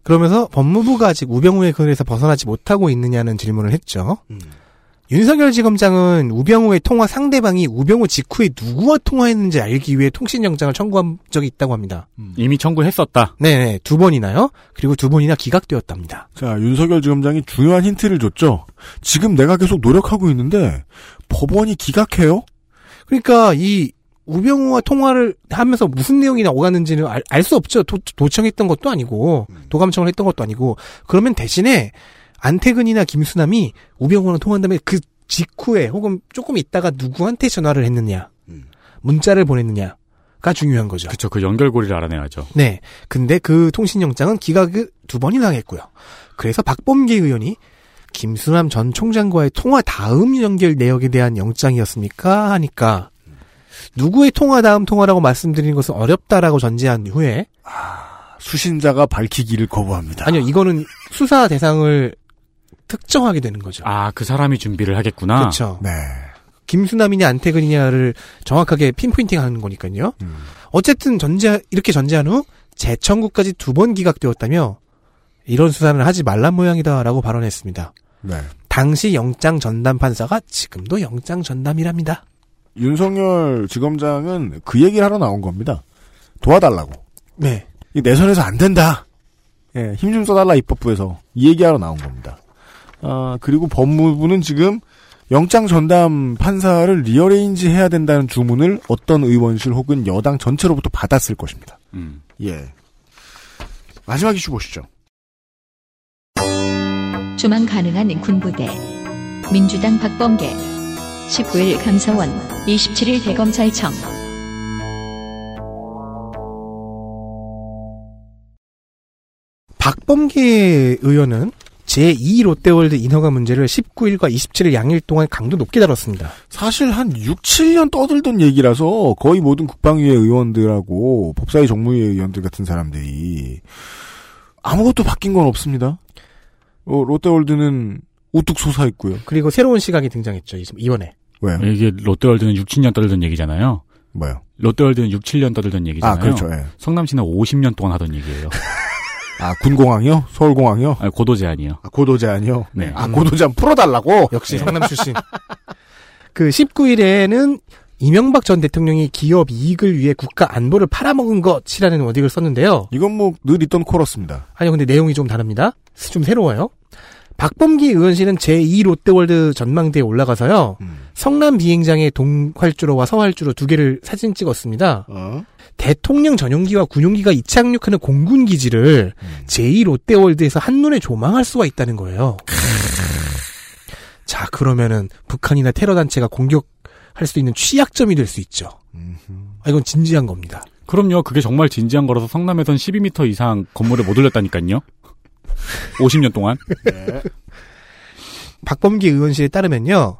그러면서 법무부가 아직 우병우의 근에서 벗어나지 못하고 있느냐는 질문을 했죠. 음. 윤석열 지검장은 우병우의 통화 상대방이 우병우 직후에 누구와 통화했는지 알기 위해 통신영장을 청구한 적이 있다고 합니다. 이미 청구했었다. 네네, 두 번이나요? 그리고 두 번이나 기각되었답니다. 자, 윤석열 지검장이 중요한 힌트를 줬죠. 지금 내가 계속 노력하고 있는데, 법원이 기각해요? 그러니까 이 우병우와 통화를 하면서 무슨 내용이 오갔는지는 알 수 없죠. 도, 도청했던 것도 아니고 도감청을 했던 것도 아니고 그러면 대신에 안태근이나 김수남이 우병우랑 통화한 다음에 그 직후에 혹은 조금 있다가 누구한테 전화를 했느냐 문자를 보냈느냐 가 중요한 거죠. 그쵸. 그 연결고리를 알아내야죠. 네. 근데 그 통신영장은 기각을 두 번이나 당했고요. 그래서 박범계 의원이 김수남 전 총장과의 통화 다음 연결 내역에 대한 영장이었습니까? 하니까 누구의 통화 다음 통화라고 말씀드리는 것은 어렵다라고 전제한 후에 수신자가 밝히기를 거부합니다. 아니요 이거는 수사 대상을 특정하게 되는 거죠. 아, 그 사람이 준비를 하겠구나. 그렇죠. 네. 김수남이냐 안태근이냐를 정확하게 핀포인팅 하는 거니까요. 음. 어쨌든 전제 이렇게 전제한 후 재청구까지 두 번 기각되었다며 이런 수사는 하지 말란 모양이다라고 발언했습니다. 네. 당시 영장 전담 판사가 지금도 영장 전담이랍니다. 윤석열 지검장은 그 얘기를 하러 나온 겁니다. 도와달라고. 네. 이 내선에서 안 된다. 예, 힘 좀 써달라 입법부에서 이 얘기하러 나온 겁니다. 아 그리고 법무부는 지금 영장 전담 판사를 rearrange 해야 된다는 주문을 어떤 의원실 혹은 여당 전체로부터 받았을 것입니다. 음. 예. 마지막 이슈 보시죠. 주만 가능한 군부대 민주당 박범계 19일 감사원 27일 대검찰청 박범계 의원은 제2 롯데월드 인허가 문제를 19일과 27일 양일 동안 강도 높게 다뤘습니다. 사실 한 6, 7년 떠들던 얘기라서 거의 모든 국방위의 의원들하고 법사위 정무위 의원들 같은 사람들이 아무것도 바뀐 건 없습니다. 어, 롯데월드는 우뚝 솟아 있고요. 그리고 새로운 시각이 등장했죠, 이- 이번에. 왜요? 이게 롯데월드는 6, 7년 떠들던 얘기잖아요. 뭐요? 롯데월드는 6, 7년 떠들던 얘기잖아요. 아, 그렇죠. 예. 성남시는 50년 동안 하던 얘기예요. 아, 군공항이요? 서울공항이요? 아니, 고도 제한이요. 아, 고도 제한이요? 네. 아, 고도 제한 풀어달라고? 역시 성남 출신. 그 19일에는 이명박 전 대통령이 기업 이익을 위해 국가 안보를 팔아먹은 것이라는 워딩을 썼는데요. 이건 뭐 늘 있던 코러스입니다. 아니요, 근데 내용이 좀 다릅니다. 좀 새로워요. 박범기 의원실은 제2 롯데월드 전망대에 올라가서요. 성남 비행장에 동활주로와 서활주로 두 개를 사진 찍었습니다. 어? 대통령 전용기와 군용기가 이착륙하는 공군 기지를 제2 롯데월드에서 한눈에 조망할 수가 있다는 거예요. 자, 그러면은 북한이나 테러 단체가 공격할 수 있는 취약점이 될 수 있죠. 아, 이건 진지한 겁니다. 그럼요. 그게 정말 진지한 거라서 성남에선 12m 이상 건물을 못 올렸다니까요. 50년 동안. 네. 박범계 의원실에 따르면요.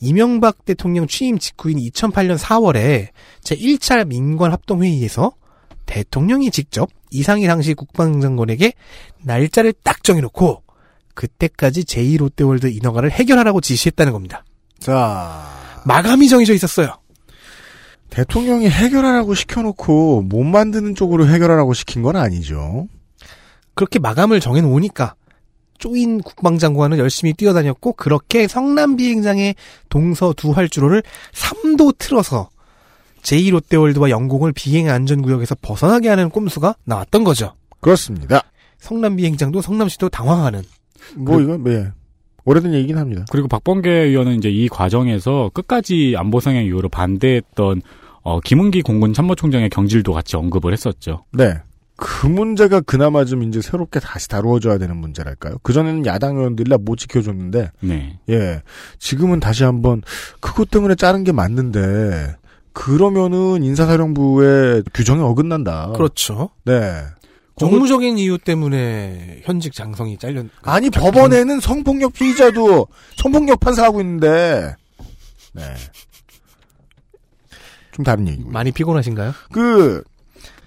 이명박 대통령 취임 직후인 2008년 4월에 제1차 민관합동회의에서 대통령이 직접 이상희 당시 국방장관에게 날짜를 딱 정해놓고 그때까지 제2롯데월드 인허가를 해결하라고 지시했다는 겁니다. 자. 마감이 정해져 있었어요. 대통령이 해결하라고 시켜놓고 못 만드는 쪽으로 해결하라고 시킨 건 아니죠. 그렇게 마감을 정해놓으니까 쪼인 국방장관은 열심히 뛰어다녔고 그렇게 성남 비행장의 동서 두 활주로를 3도 틀어서 제2롯데월드와 영공을 비행 안전구역에서 벗어나게 하는 꼼수가 나왔던 거죠. 그렇습니다. 성남 비행장도 성남시도 당황하는. 뭐 이건 네. 오래된 얘기긴 합니다. 그리고 박범계 의원은 이제 이 과정에서 끝까지 안보 상향 이후로 반대했던 어, 김은기 공군 참모총장의 경질도 같이 언급을 했었죠. 네. 그 문제가 그나마 좀 이제 새롭게 다시 다루어져야 되는 문제랄까요? 그전에는 야당 의원들이라 못 지켜줬는데, 네. 예. 지금은 다시 한번, 그것 때문에 자른 게 맞는데, 그러면은 인사사령부의 규정에 어긋난다. 그렇죠. 네. 정무적인 이유 때문에 현직 장성이 잘렸. 아니 법원에는 성폭력 피의자도 성폭력 판사하고 있는데 네. 좀 다른 얘기고. 많이 피곤하신가요? 그,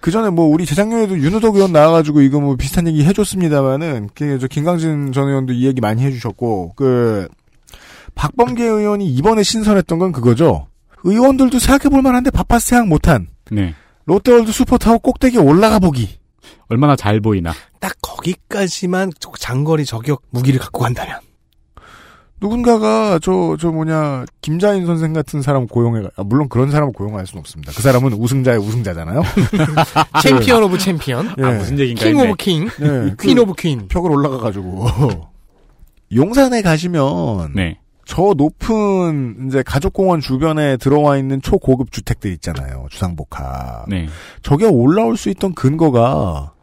그 전에 뭐, 우리 재작년에도 윤호덕 의원 나와가지고 이거 뭐 비슷한 얘기 해줬습니다만은, 그, 저, 김강진 전 의원도 이 얘기 많이 해주셨고, 그, 박범계 의원이 이번에 신선했던 건 그거죠. 의원들도 생각해볼 만한데 바빠서 생각 못한. 네. 롯데월드 슈퍼타워 꼭대기에 올라가 보기. 얼마나 잘 보이나. 딱 거기까지만 장거리 저격 무기를 갖고 간다면. 누군가가 저, 저 뭐냐, 김자인 선생 같은 사람 고용해, 아, 물론 그런 사람을 고용할 수는 없습니다. 그 사람은 우승자의 우승자잖아요. champion of champion. 예. 아, 무슨 얘기인가 king 했네. of king. 예, queen 그 of queen. 벽을 올라가가지고. 용산에 가시면, 네. 저 높은, 이제 가족공원 주변에 들어와 있는 초고급 주택들 있잖아요. 주상복합. 네. 저게 올라올 수 있던 근거가,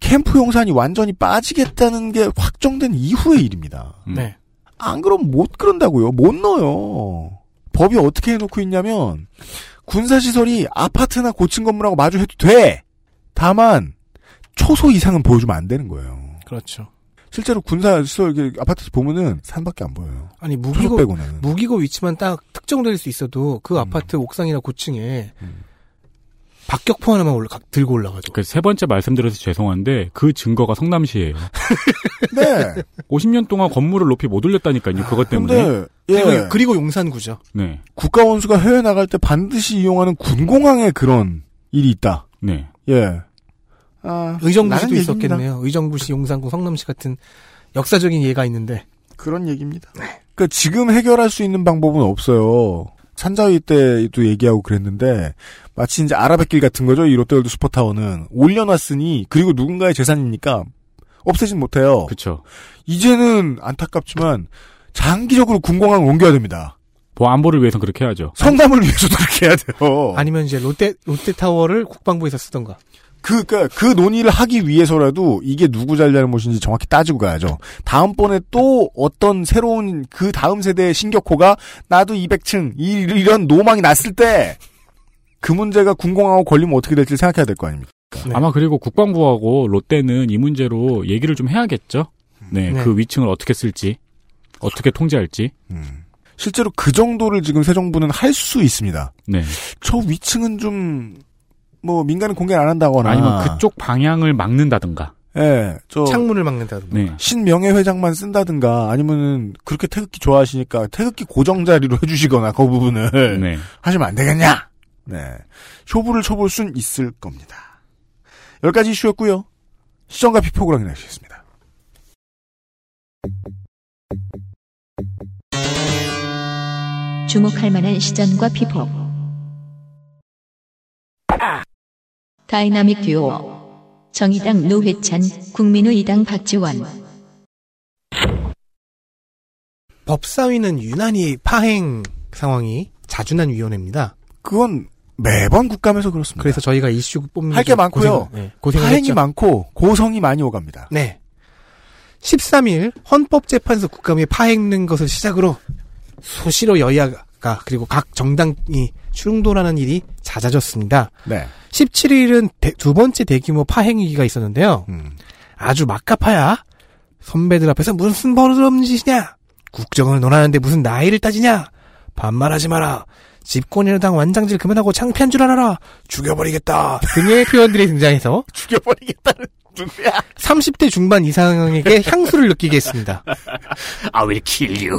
캠프 용산이 완전히 빠지겠다는 게 확정된 이후의 일입니다. 음. 네. 안 그럼 못 그런다고요. 못 넣어요. 법이 어떻게 해놓고 있냐면 군사시설이 아파트나 고층 건물하고 마주해도 돼. 다만 초소 이상은 보여주면 안 되는 거예요. 그렇죠. 실제로 군사시설 아파트 보면은 산밖에 안 보여요. 아니 무기고 빼고는. 무기고 위치만 딱 특정될 수 있어도 그 음. 아파트 옥상이나 고층에 박격포 하나만 올라 들고 올라가죠. 그 세 번째 말씀드려서 죄송한데 그 증거가 성남시예요. 네. 50년 동안 건물을 높이 못 올렸다니까요. 그것 때문에. 근데 예. 그리고, 그리고 용산구죠. 네. 국가원수가 해외 나갈 때 반드시 이용하는 군공항에 그런 일이 있다. 네. 예. 아, 의정부시도 있었겠네요. 의정부시, 용산구, 성남시 같은 역사적인 예가 있는데. 그런 얘기입니다. 그러니까 지금 해결할 수 있는 방법은 없어요. 산자위 때도 얘기하고 그랬는데 마치 이제 아라뱃길 같은 거죠. 이 롯데월드 슈퍼타워는 올려놨으니 그리고 누군가의 재산이니까 없애진 못해요. 그렇죠. 이제는 안타깝지만 장기적으로 군공항을 옮겨야 됩니다. 뭐 안보를 위해서 그렇게 해야죠. 성남을 위해서도 그렇게 해야 돼요. 아니면 이제 롯데 롯데타워를 국방부에서 쓰던가. 그, 그, 그 논의를 하기 위해서라도 이게 누구 잘잘못인지 정확히 따지고 가야죠. 다음번에 또 어떤 새로운 그 다음 세대의 신격호가 나도 200층, 이, 이런 노망이 났을 때 그 문제가 군공하고 걸리면 어떻게 될지 생각해야 될 거 아닙니까? 네. 아마 그리고 국방부하고 롯데는 이 문제로 얘기를 좀 해야겠죠. 네, 네. 그 위층을 어떻게 쓸지, 어떻게 통제할지. 음. 실제로 그 정도를 지금 새 정부는 할 수 있습니다. 네. 저 위층은 좀, 뭐, 민간은 공개를 안 한다거나. 아니면 그쪽 방향을 막는다든가. 예, 저. 창문을 막는다든가. 네. 신명예 회장만 쓴다든가, 아니면은, 그렇게 태극기 좋아하시니까, 태극기 고정 자리로 해주시거나, 그 부분을. 네. 하시면 안 되겠냐? 네. 쇼부를 쳐볼 순 있을 겁니다. 여기까지 이슈였고요 시전과 피폭을 확인하시겠습니다. 주목할 만한 시전과 피폭. 다이나믹 듀오. 정의당 노회찬, 국민의당 박지원. 법사위는 유난히 파행 상황이 자주 난 위원회입니다. 그건 매번 국감에서 그렇습니다. 그래서 저희가 이슈 뽑는 할 게 많고요. 고생, 네, 파행이 했죠. 많고, 고성이 많이 오갑니다. 네. 13일 헌법재판소 국감에 파행된 것을 시작으로 수시로 여야가 가 그리고 각 정당이 충돌하는 일이 잦아졌습니다. 네. 17일은 두 번째 대규모 파행위기가 있었는데요. 음. 아주 막가파야. 선배들 앞에서 무슨 버릇없는 짓이냐? 국정을 논하는데 무슨 나이를 따지냐? 반말하지 마라. 집권여당 완장질 그만하고 창피한 줄 알아라. 죽여버리겠다. 등의 표현들이 등장해서 죽여버리겠다는 누구야? 30대 중반 이상에게 향수를 느끼게 했습니다. I will kill you.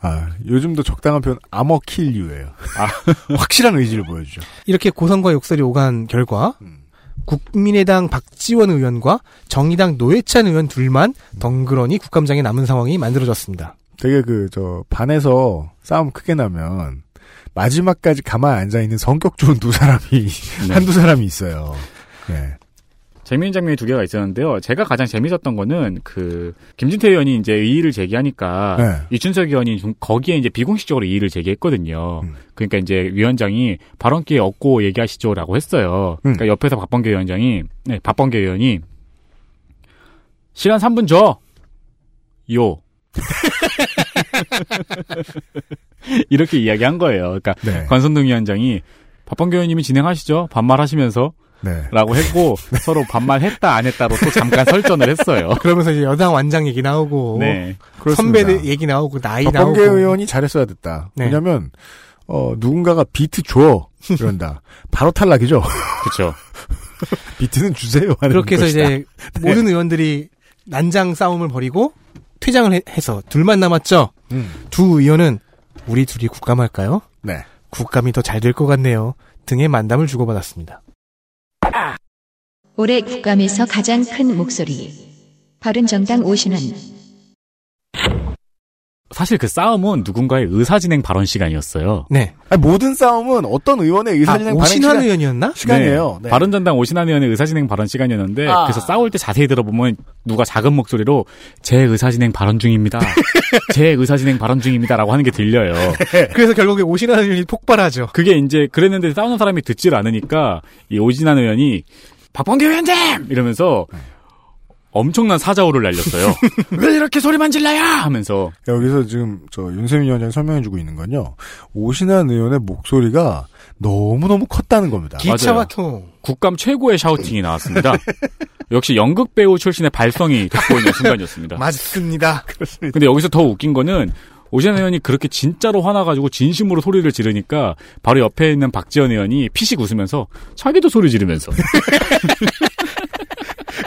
아, 요즘도 적당한 표현 아머 킬유예요. 아, 확실한 의지를 보여주죠. 이렇게 고성과 욕설이 오간 결과 음. 국민의당 박지원 의원과 정의당 노회찬 의원 둘만 덩그러니 국감장에 남은 상황이 만들어졌습니다. 되게 그 저 반에서 싸움 크게 나면 마지막까지 가만히 앉아 있는 성격 좋은 두 사람이 네. 한두 사람이 있어요. 네. 재미있는 장면이 두 개가 있었는데요. 제가 가장 재밌었던 거는 그 김진태 의원이 이제 이의를 제기하니까 네. 이춘석 의원이 좀 거기에 이제 비공식적으로 이의를 제기했거든요. 음. 그러니까 이제 위원장이 발언 기회 얻고 얘기하시죠라고 했어요. 음. 그러니까 옆에서 박범계 위원장이 네, 박범계 의원이 시간 3분 줘. 요. 이렇게 이야기한 거예요. 그러니까 네. 관선동 위원장이 박범계 의원님이 진행하시죠. 반말하시면서 네. 라고 했고 서로 반말했다 안 했다로 또 잠깐 설전을 했어요. 그러면서 이제 여당 완장 얘기 나오고 네. 선배들 얘기 나오고 나이 박범계 나오고 의원이 잘했어야 됐다. 네. 왜냐면 어 누군가가 비트 줘 이런다. 바로 탈락이죠. 그렇죠. 비트는 주세요. 하는 그렇게 해서 것이다. 이제 모든 의원들이 난장 싸움을 벌이고 퇴장을 해, 서 둘만 남았죠. 음. 두 의원은 우리 둘이 국감할까요? 네. 국감이 더 잘 될 것 같네요. 등의 만담을 주고받았습니다. 올해 국감에서 가장 큰 목소리. 바른정당 오신환. 사실 그 싸움은 누군가의 의사진행 발언 시간이었어요. 네. 아니, 모든 싸움은 어떤 의원의 의사진행 아, 발행 오신환 시간, 의원이었나? 시간이에요. 네. 바른전당 오신환 의원의 의사진행 발언 시간이었는데 아. 그래서 싸울 때 자세히 들어보면 누가 작은 목소리로 제 의사진행 발언 중입니다. 제 의사진행 발언 중입니다라고 하는 게 들려요. 그래서 결국에 오신환 의원이 폭발하죠. 그게 이제 그랬는데 싸우는 사람이 듣질 않으니까 이 오진환 의원이 박범계 위원장 이러면서 엄청난 사자호를 날렸어요. 왜 이렇게 소리만 질러요? 하면서 여기서 지금 저 윤세민 위원장이 설명해주고 있는 건요. 오신환 의원의 목소리가 너무너무 컸다는 겁니다. 맞아요. 통. 국감 최고의 샤우팅이 나왔습니다. 역시 연극 배우 출신의 발성이 돋보이는 순간이었습니다. 맞습니다. 그렇습니다. 근데 여기서 더 웃긴 거는 오신환 의원이 그렇게 진짜로 화나가지고 진심으로 소리를 지르니까 바로 옆에 있는 박지원 의원이 피식 웃으면서 자기도 소리 지르면서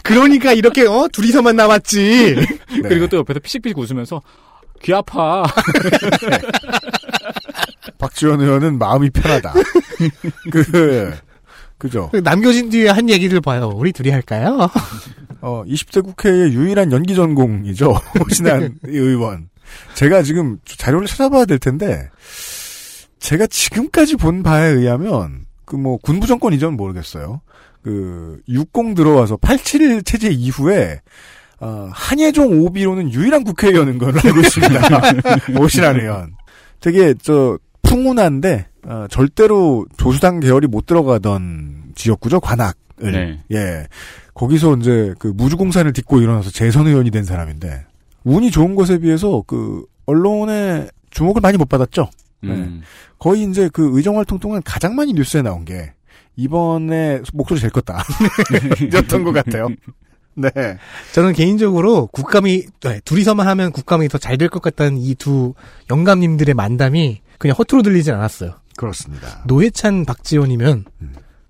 그러니까 이렇게 어 둘이서만 남았지. 그리고 또 옆에서 피식피식 웃으면서 귀 아파. 박지원 의원은 마음이 편하다. 그, 그죠. 남겨진 뒤에 한 얘기를 봐요. 우리 둘이 할까요? 어, 20대 국회의 유일한 연기 전공이죠. 오신환 의원. 제가 지금 자료를 찾아봐야 될 텐데, 제가 지금까지 본 바에 의하면, 그 뭐, 군부 정권 이전 모르겠어요. 그, 60 들어와서 87 체제 이후에, 어, 한예종 오비로는 유일한 국회의원인 걸로 알고 있습니다. 오신환 의원. 되게, 저, 풍운한데, 어, 절대로 조수당 계열이 못 들어가던 지역구죠, 관악을. 네. 예. 거기서 이제 그 무주공산을 딛고 일어나서 재선 의원이 된 사람인데, 운이 좋은 것에 비해서 그, 언론의 주목을 많이 못 받았죠. 네. 음. 거의 이제 그 의정 활동 동안 가장 많이 뉴스에 나온 게, 이번에 목소리 제일 컸다. 였던 것 같아요. 네. 저는 개인적으로 국감이 네, 둘이서만 하면 국감이 더 잘 될 것 같다는 이 두 영감님들의 만담이 그냥 허투루 들리진 않았어요. 그렇습니다. 노회찬 박지원이면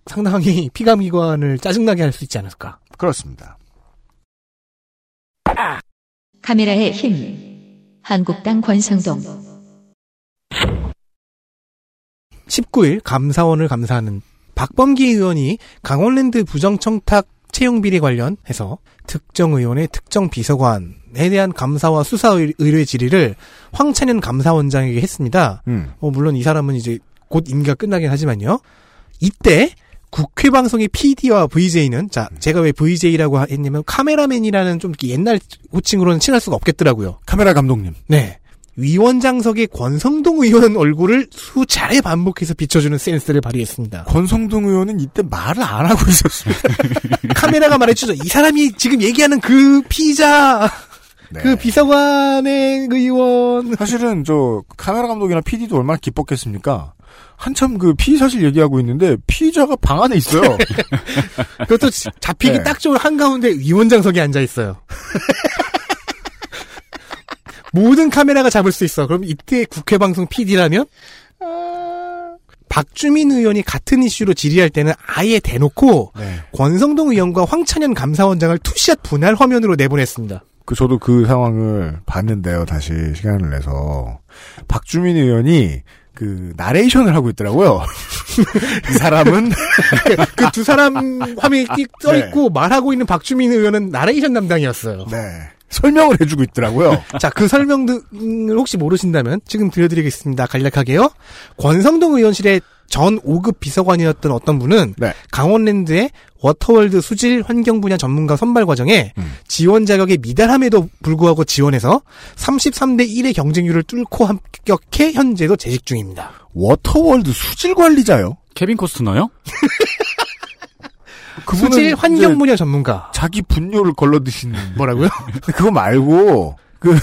상당히 피감기관을 짜증나게 할 수 있지 않을까. 그렇습니다. 카메라의 힘. 한국당 권성동. 19일 감사원을 감사하는 박범기 의원이 강원랜드 부정청탁 채용 비리 관련해서 특정 의원의 특정 비서관에 대한 감사와 수사 의- 의뢰 질의를 황찬현 감사원장에게 했습니다. 음. 어, 물론 이 사람은 이제 곧 임기가 끝나긴 하지만요. 이때 국회 방송의 PD와 VJ는 자 제가 왜 VJ라고 했냐면 카메라맨이라는 좀 옛날 호칭으로는 칭할 수가 없겠더라고요. 카메라 감독님. 네. 위원장석의 권성동 의원 얼굴을 수차례 반복해서 비춰주는 센스를 발휘했습니다. 권성동 의원은 이때 말을 안 하고 있었습니다. 카메라가 말해주죠. 이 사람이 지금 얘기하는 그 피자. 네. 그 비서관의 의원. 사실은 저 카메라 감독이나 PD도 얼마나 기뻤겠습니까? 한참 그 피의 사실 얘기하고 있는데 피의자가 방 안에 있어요. 그것도 잡히기 네. 딱 좋은 한가운데 위원장석에 앉아 있어요. 모든 카메라가 잡을 수 있어. 그럼 이때 국회 방송 PD라면 박주민 의원이 같은 이슈로 질의할 때는 아예 대놓고 네. 권성동 의원과 황찬현 감사원장을 two shot 분할 화면으로 내보냈습니다. 그 저도 그 상황을 봤는데요. 다시 시간을 내서 박주민 의원이 그 나레이션을 하고 있더라고요. 이 사람은 그 두 사람 화면이 띡 떠 네. 있고 말하고 있는 박주민 의원은 나레이션 담당이었어요. 네. 설명을 해주고 있더라고요. 자, 그 설명 등을 혹시 모르신다면 지금 들려드리겠습니다. 간략하게요. 권성동 의원실의 전 5급 비서관이었던 어떤 분은 네. 강원랜드의 워터월드 수질 환경 분야 전문가 선발 과정에 음. 지원 자격에 미달함에도 불구하고 지원해서 33대 1의 경쟁률을 뚫고 합격해 현재도 재직 중입니다. 워터월드 수질 관리자요? 케빈 코스트너요? 그분은 수질 환경 분야 전문가. 자기 분뇨를 걸러 드시는 뭐라고요? 그거 말고 그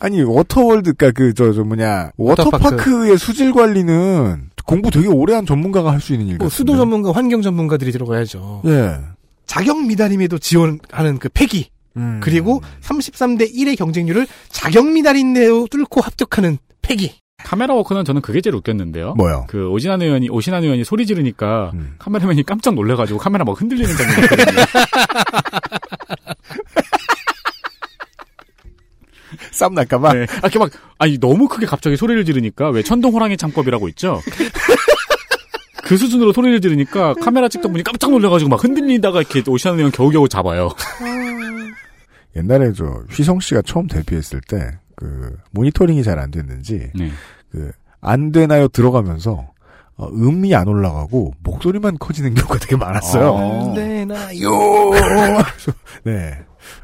아니 워터월드 그러니까 그저 저 뭐냐 워터파크. 워터파크의 수질 관리는 공부 되게 오래 한 전문가가 할 수 있는 일 뭐 같은데. 수도 전문가, 환경 전문가들이 들어가야죠. 예. 자격 미달임에도 지원하는 그 패기. 음. 그리고 33대 1의 경쟁률을 자격 미달인데도 뚫고 합격하는 패기. 카메라 워크는 저는 그게 제일 웃겼는데요. 뭐요? 그 오신환 의원이 오신환 의원이 소리 지르니까 음. 카메라맨이 깜짝 놀래가지고 카메라 막 흔들리는 장면이 있거든요. 쌈 날까봐. 네. 아, 이렇게 막 아니 너무 크게 갑자기 소리를 지르니까 왜 천둥 호랑이 창법이라고 있죠? 그 수준으로 소리를 지르니까 카메라 찍던 분이 깜짝 놀래가지고 막 흔들리다가 이렇게 오신환 의원 겨우겨우 잡아요. 옛날에 저 휘성 씨가 처음 데뷔했을 때 그 모니터링이 잘 안 됐는지 네. 그안 되나요 들어가면서 어, 음이 안 올라가고 목소리만 커지는 경우가 되게 많았어요. 어. 되나요? 네.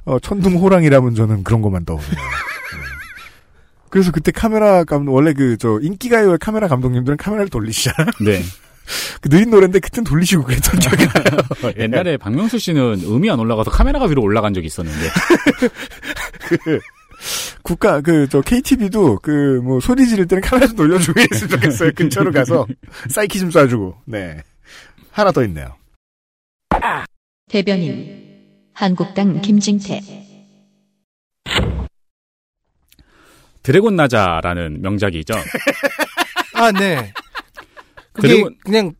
어, 천둥 호랑이라면 저는 그런 것만 떠오르네요. 네. 그래서 그때 카메라 감 원래 그 저 인기가요의 카메라 감독님들은 카메라를 돌리시잖아. 네. 그 느린 노래인데 그땐 돌리시고 그랬던 기억이 나요. 옛날에 박명수 씨는 음이 안 올라가서 카메라가 위로 올라간 적이 있었는데. 그 국가 그 저 KTV도 그 뭐 소리 지를 때는 카메라 좀 돌려주고 했으면 좋겠어요. 근처로 가서 사이키 좀 쏴주고. 네. 하나 더 있네요. 대변인 한국당 김진태 드래곤 나자라는 명작이죠. 아, 네. 그게 드래곤- 그냥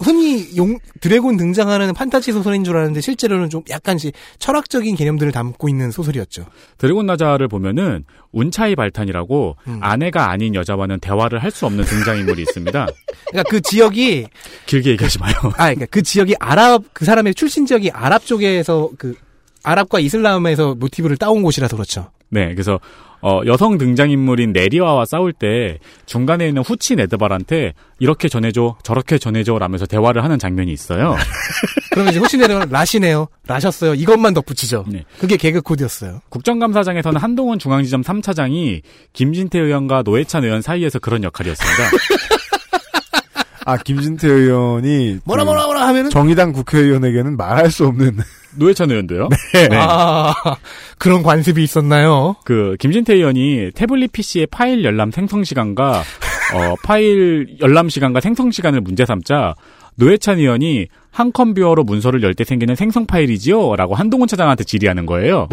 흔히 용 드래곤 등장하는 판타지 소설인 줄 알았는데 실제로는 좀 약간씩 철학적인 개념들을 담고 있는 소설이었죠. 드래곤 나자를 보면은 운차이 발탄이라고 음. 아내가 아닌 여자와는 대화를 할 수 없는 등장인물이 있습니다. 그러니까 그 지역이 길게 얘기하지 마요. 아, 그러니까 그 지역이 아랍 그 사람의 출신 지역이 아랍 쪽에서 그 아랍과 이슬람에서 모티브를 따온 곳이라서 그렇죠. 네, 그래서 어, 여성 등장인물인 네리와와 싸울 때 중간에 있는 후치 네드발한테 이렇게 전해줘, 저렇게 전해줘 라면서 대화를 하는 장면이 있어요. 그러면 이제 혹시 내려면 라시네요, 라셨어요. 이것만 덧붙이죠. 네. 그게 개그 코드였어요. 국정감사장에서는 한동훈 중앙지점 3차장이 김진태 의원과 노회찬 의원 사이에서 그런 역할이었습니다. 아 김진태 의원이 뭐라 그 뭐라 뭐라 하면은 정의당 국회의원에게는 말할 수 없는 노회찬 의원도요. 네. 아 그런 관습이 있었나요? 그 김진태 의원이 태블릿 PC의 파일 열람 생성 시간과 어, 파일 열람 시간과 생성 시간을 문제 삼자 노회찬 의원이 한 컴퓨터로 문서를 열 때 생기는 생성 파일이지요 라고 한동훈 차장한테 질의하는 거예요.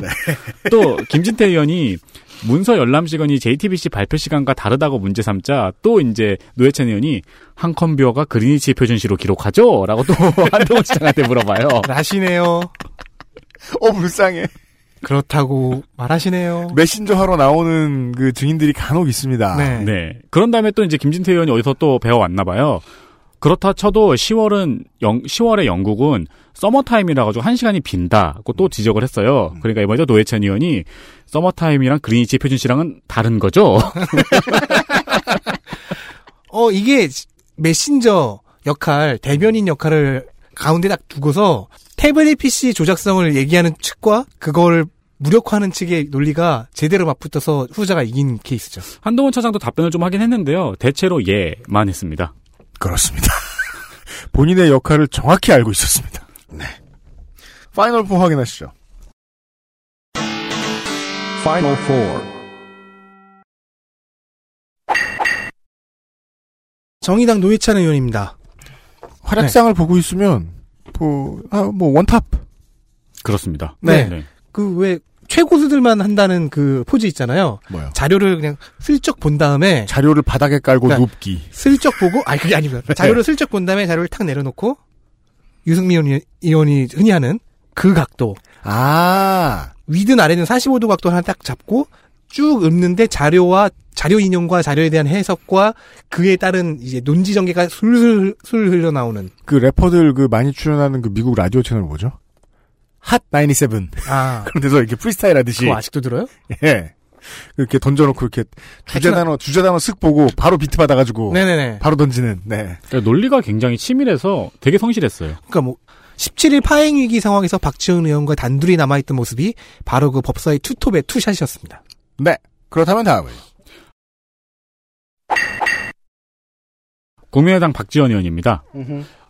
또 김진태 의원이 문서 열람 시간이 JTBC 발표 시간과 다르다고 문제 삼자 또 이제 노회찬 의원이 한 컴퓨터가 그리니치 표준시로 기록하죠 라고 또 한동훈 차장한테 물어봐요. 라시네요. 어 불쌍해. 그렇다고 말하시네요. 메신저 하러 나오는 그 증인들이 간혹 있습니다. 네. 네. 그런 다음에 또 이제 김진태 의원이 어디서 또 배워왔나 봐요. 그렇다 쳐도 10월은 영, 10월에 영국은 서머타임이라 가지고 한 시간이 빈다고 또 지적을 했어요. 그러니까 이번에 노회찬 의원이 서머타임이랑 그리니치 표준 시랑은 다른 거죠. 어 이게 메신저 역할, 대변인 역할을 가운데 딱 두고서 태블릿 PC 조작설을 얘기하는 측과 그걸 무력화하는 측의 논리가 제대로 맞붙어서 후자가 이긴 케이스죠. 한동훈 차장도 답변을 좀 하긴 했는데요. 대체로 예만 했습니다. 그렇습니다. 본인의 역할을 정확히 알고 있었습니다. 네. Final Four 확인하시죠. Final Four. 정의당 노회찬 의원입니다. 활약상을 보고 있으면 뭐, 아, 뭐 원탑. 그렇습니다. 네. 그 왜 최고수들만 한다는 그 포즈 있잖아요. 뭐요? 자료를 그냥 슬쩍 본 다음에 자료를 바닥에 깔고 그러니까 눕기. 슬쩍 보고 아니 그게 아니고요. 자료를 슬쩍 본 다음에 자료를 탁 내려놓고 유승민 의원이, 의원이 흔히 하는 그 각도. 아. 위든 아래든 45도 각도 하나 딱 잡고 쭉 읊는데 자료와 자료 인용과 자료에 대한 해석과 그에 따른 이제 논지 전개가 술술 술 흘러나오는 그 래퍼들 그 많이 출연하는 그 미국 라디오 채널 뭐죠? 핫 97. 아. 그런 데서 이렇게 프리스타일 하듯이. 그거 아직도 들어요? 예. 이렇게 던져놓고 이렇게 주제 단어, 주제 단어 쓱 보고 바로 비트 받아가지고. 네네네. 바로 던지는, 네. 그러니까 논리가 굉장히 치밀해서 되게 성실했어요. 그러니까 뭐 17일 파행 위기 상황에서 박지원 의원과 단둘이 남아있던 모습이 바로 그 법사위 투톱의 투샷이었습니다. 네. 그렇다면 다음은. 국민의당 박지원 의원입니다.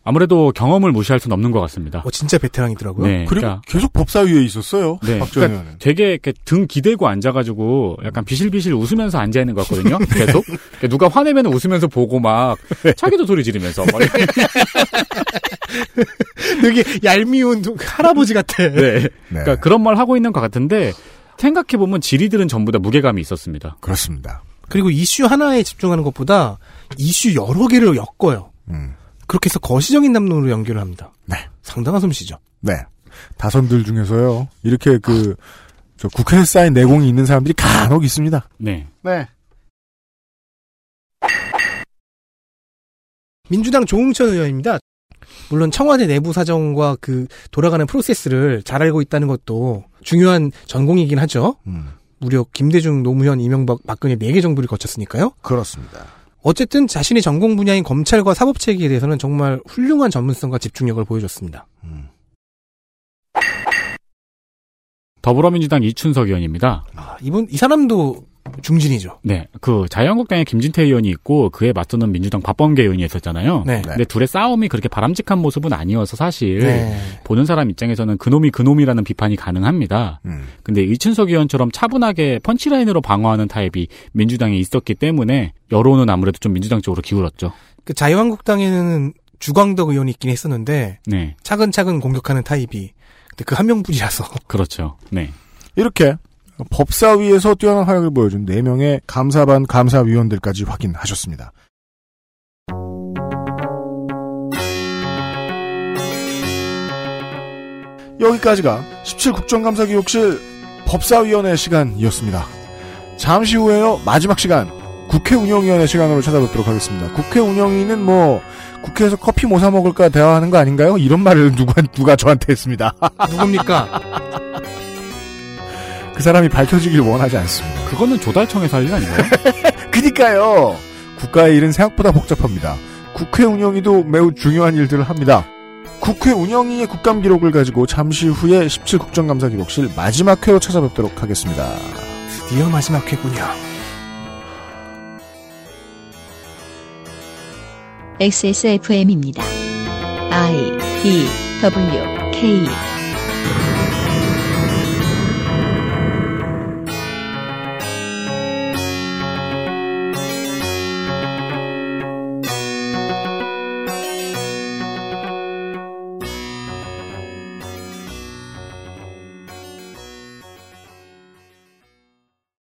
아무래도 경험을 무시할 수는 없는 것 같습니다. 어, 진짜 베테랑이더라고요. 네, 그리고 그러니까- 계속 법사위에 있었어요. 네, 박지원 그러니까 의원은. 되게 이렇게 등 기대고 앉아가지고 약간 비실비실 웃으면서 앉아 있는 것 같거든요. 계속 그러니까 누가 화내면 웃으면서 보고 막 자기도 소리 지르면서 막. 되게 얄미운 할아버지 같아. 네. 그러니까 그런 말 하고 있는 것 같은데 생각해 보면 지리들은 전부 다 무게감이 있었습니다. 그렇습니다. 그리고 이슈 하나에 집중하는 것보다 이슈 여러 개를 엮어요. 음. 그렇게 해서 거시적인 담론으로 연결을 합니다. 네. 상당한 솜씨죠. 네. 다선들 중에서요. 이렇게 그, 저 국회에 쌓인 내공이 있는 사람들이 간혹 있습니다. 네. 네. 민주당 조웅천 의원입니다. 물론 청와대 내부 사정과 그 돌아가는 프로세스를 잘 알고 있다는 것도 중요한 전공이긴 하죠. 음. 무려 김대중, 노무현, 이명박, 박근혜 4개 정부를 거쳤으니까요. 그렇습니다. 어쨌든 자신의 전공 분야인 검찰과 사법체계에 대해서는 정말 훌륭한 전문성과 집중력을 보여줬습니다. 더불어민주당 이춘석 의원입니다. 아, 이분 이 사람도 중진이죠. 네, 그 자유한국당에 김진태 의원이 있고 그에 맞서는 민주당 박범계 의원이 있었잖아요. 네. 근데 둘의 싸움이 그렇게 바람직한 모습은 아니어서 사실 네. 보는 사람 입장에서는 그놈이 그놈이라는 비판이 가능합니다. 음. 근데 이춘석 의원처럼 차분하게 펀치라인으로 방어하는 타입이 민주당에 있었기 때문에 여론은 아무래도 좀 민주당 쪽으로 기울었죠. 그 자유한국당에는 주광덕 의원이 있긴 했었는데 네, 차근차근 공격하는 타입이 근데 그 한 명뿐이라서 그렇죠. 네. 이렇게 법사위에서 뛰어난 활약을 보여준 4명의 감사반 감사위원들까지 확인하셨습니다. 여기까지가 17 국정감사기록실 법사위원회 시간이었습니다. 잠시 후에요 마지막 시간 국회 운영위원회 시간으로 찾아뵙도록 하겠습니다. 국회 운영위는 뭐 국회에서 커피 뭐 사 먹을까 대화하는 거 아닌가요? 이런 말을 누가 누가 저한테 했습니다. 누굽니까? 그 사람이 밝혀지길 원하지 않습니다. 그거는 조달청에서 할 일 아닌가요? 그니까요. 국가의 일은 생각보다 복잡합니다. 국회 운영위도 매우 중요한 일들을 합니다. 국회 운영위의 국감 기록을 가지고 잠시 후에 17 국정감사 기록실 마지막 회로 찾아뵙도록 하겠습니다. 드디어 마지막 회군요. XSFM입니다. I D W K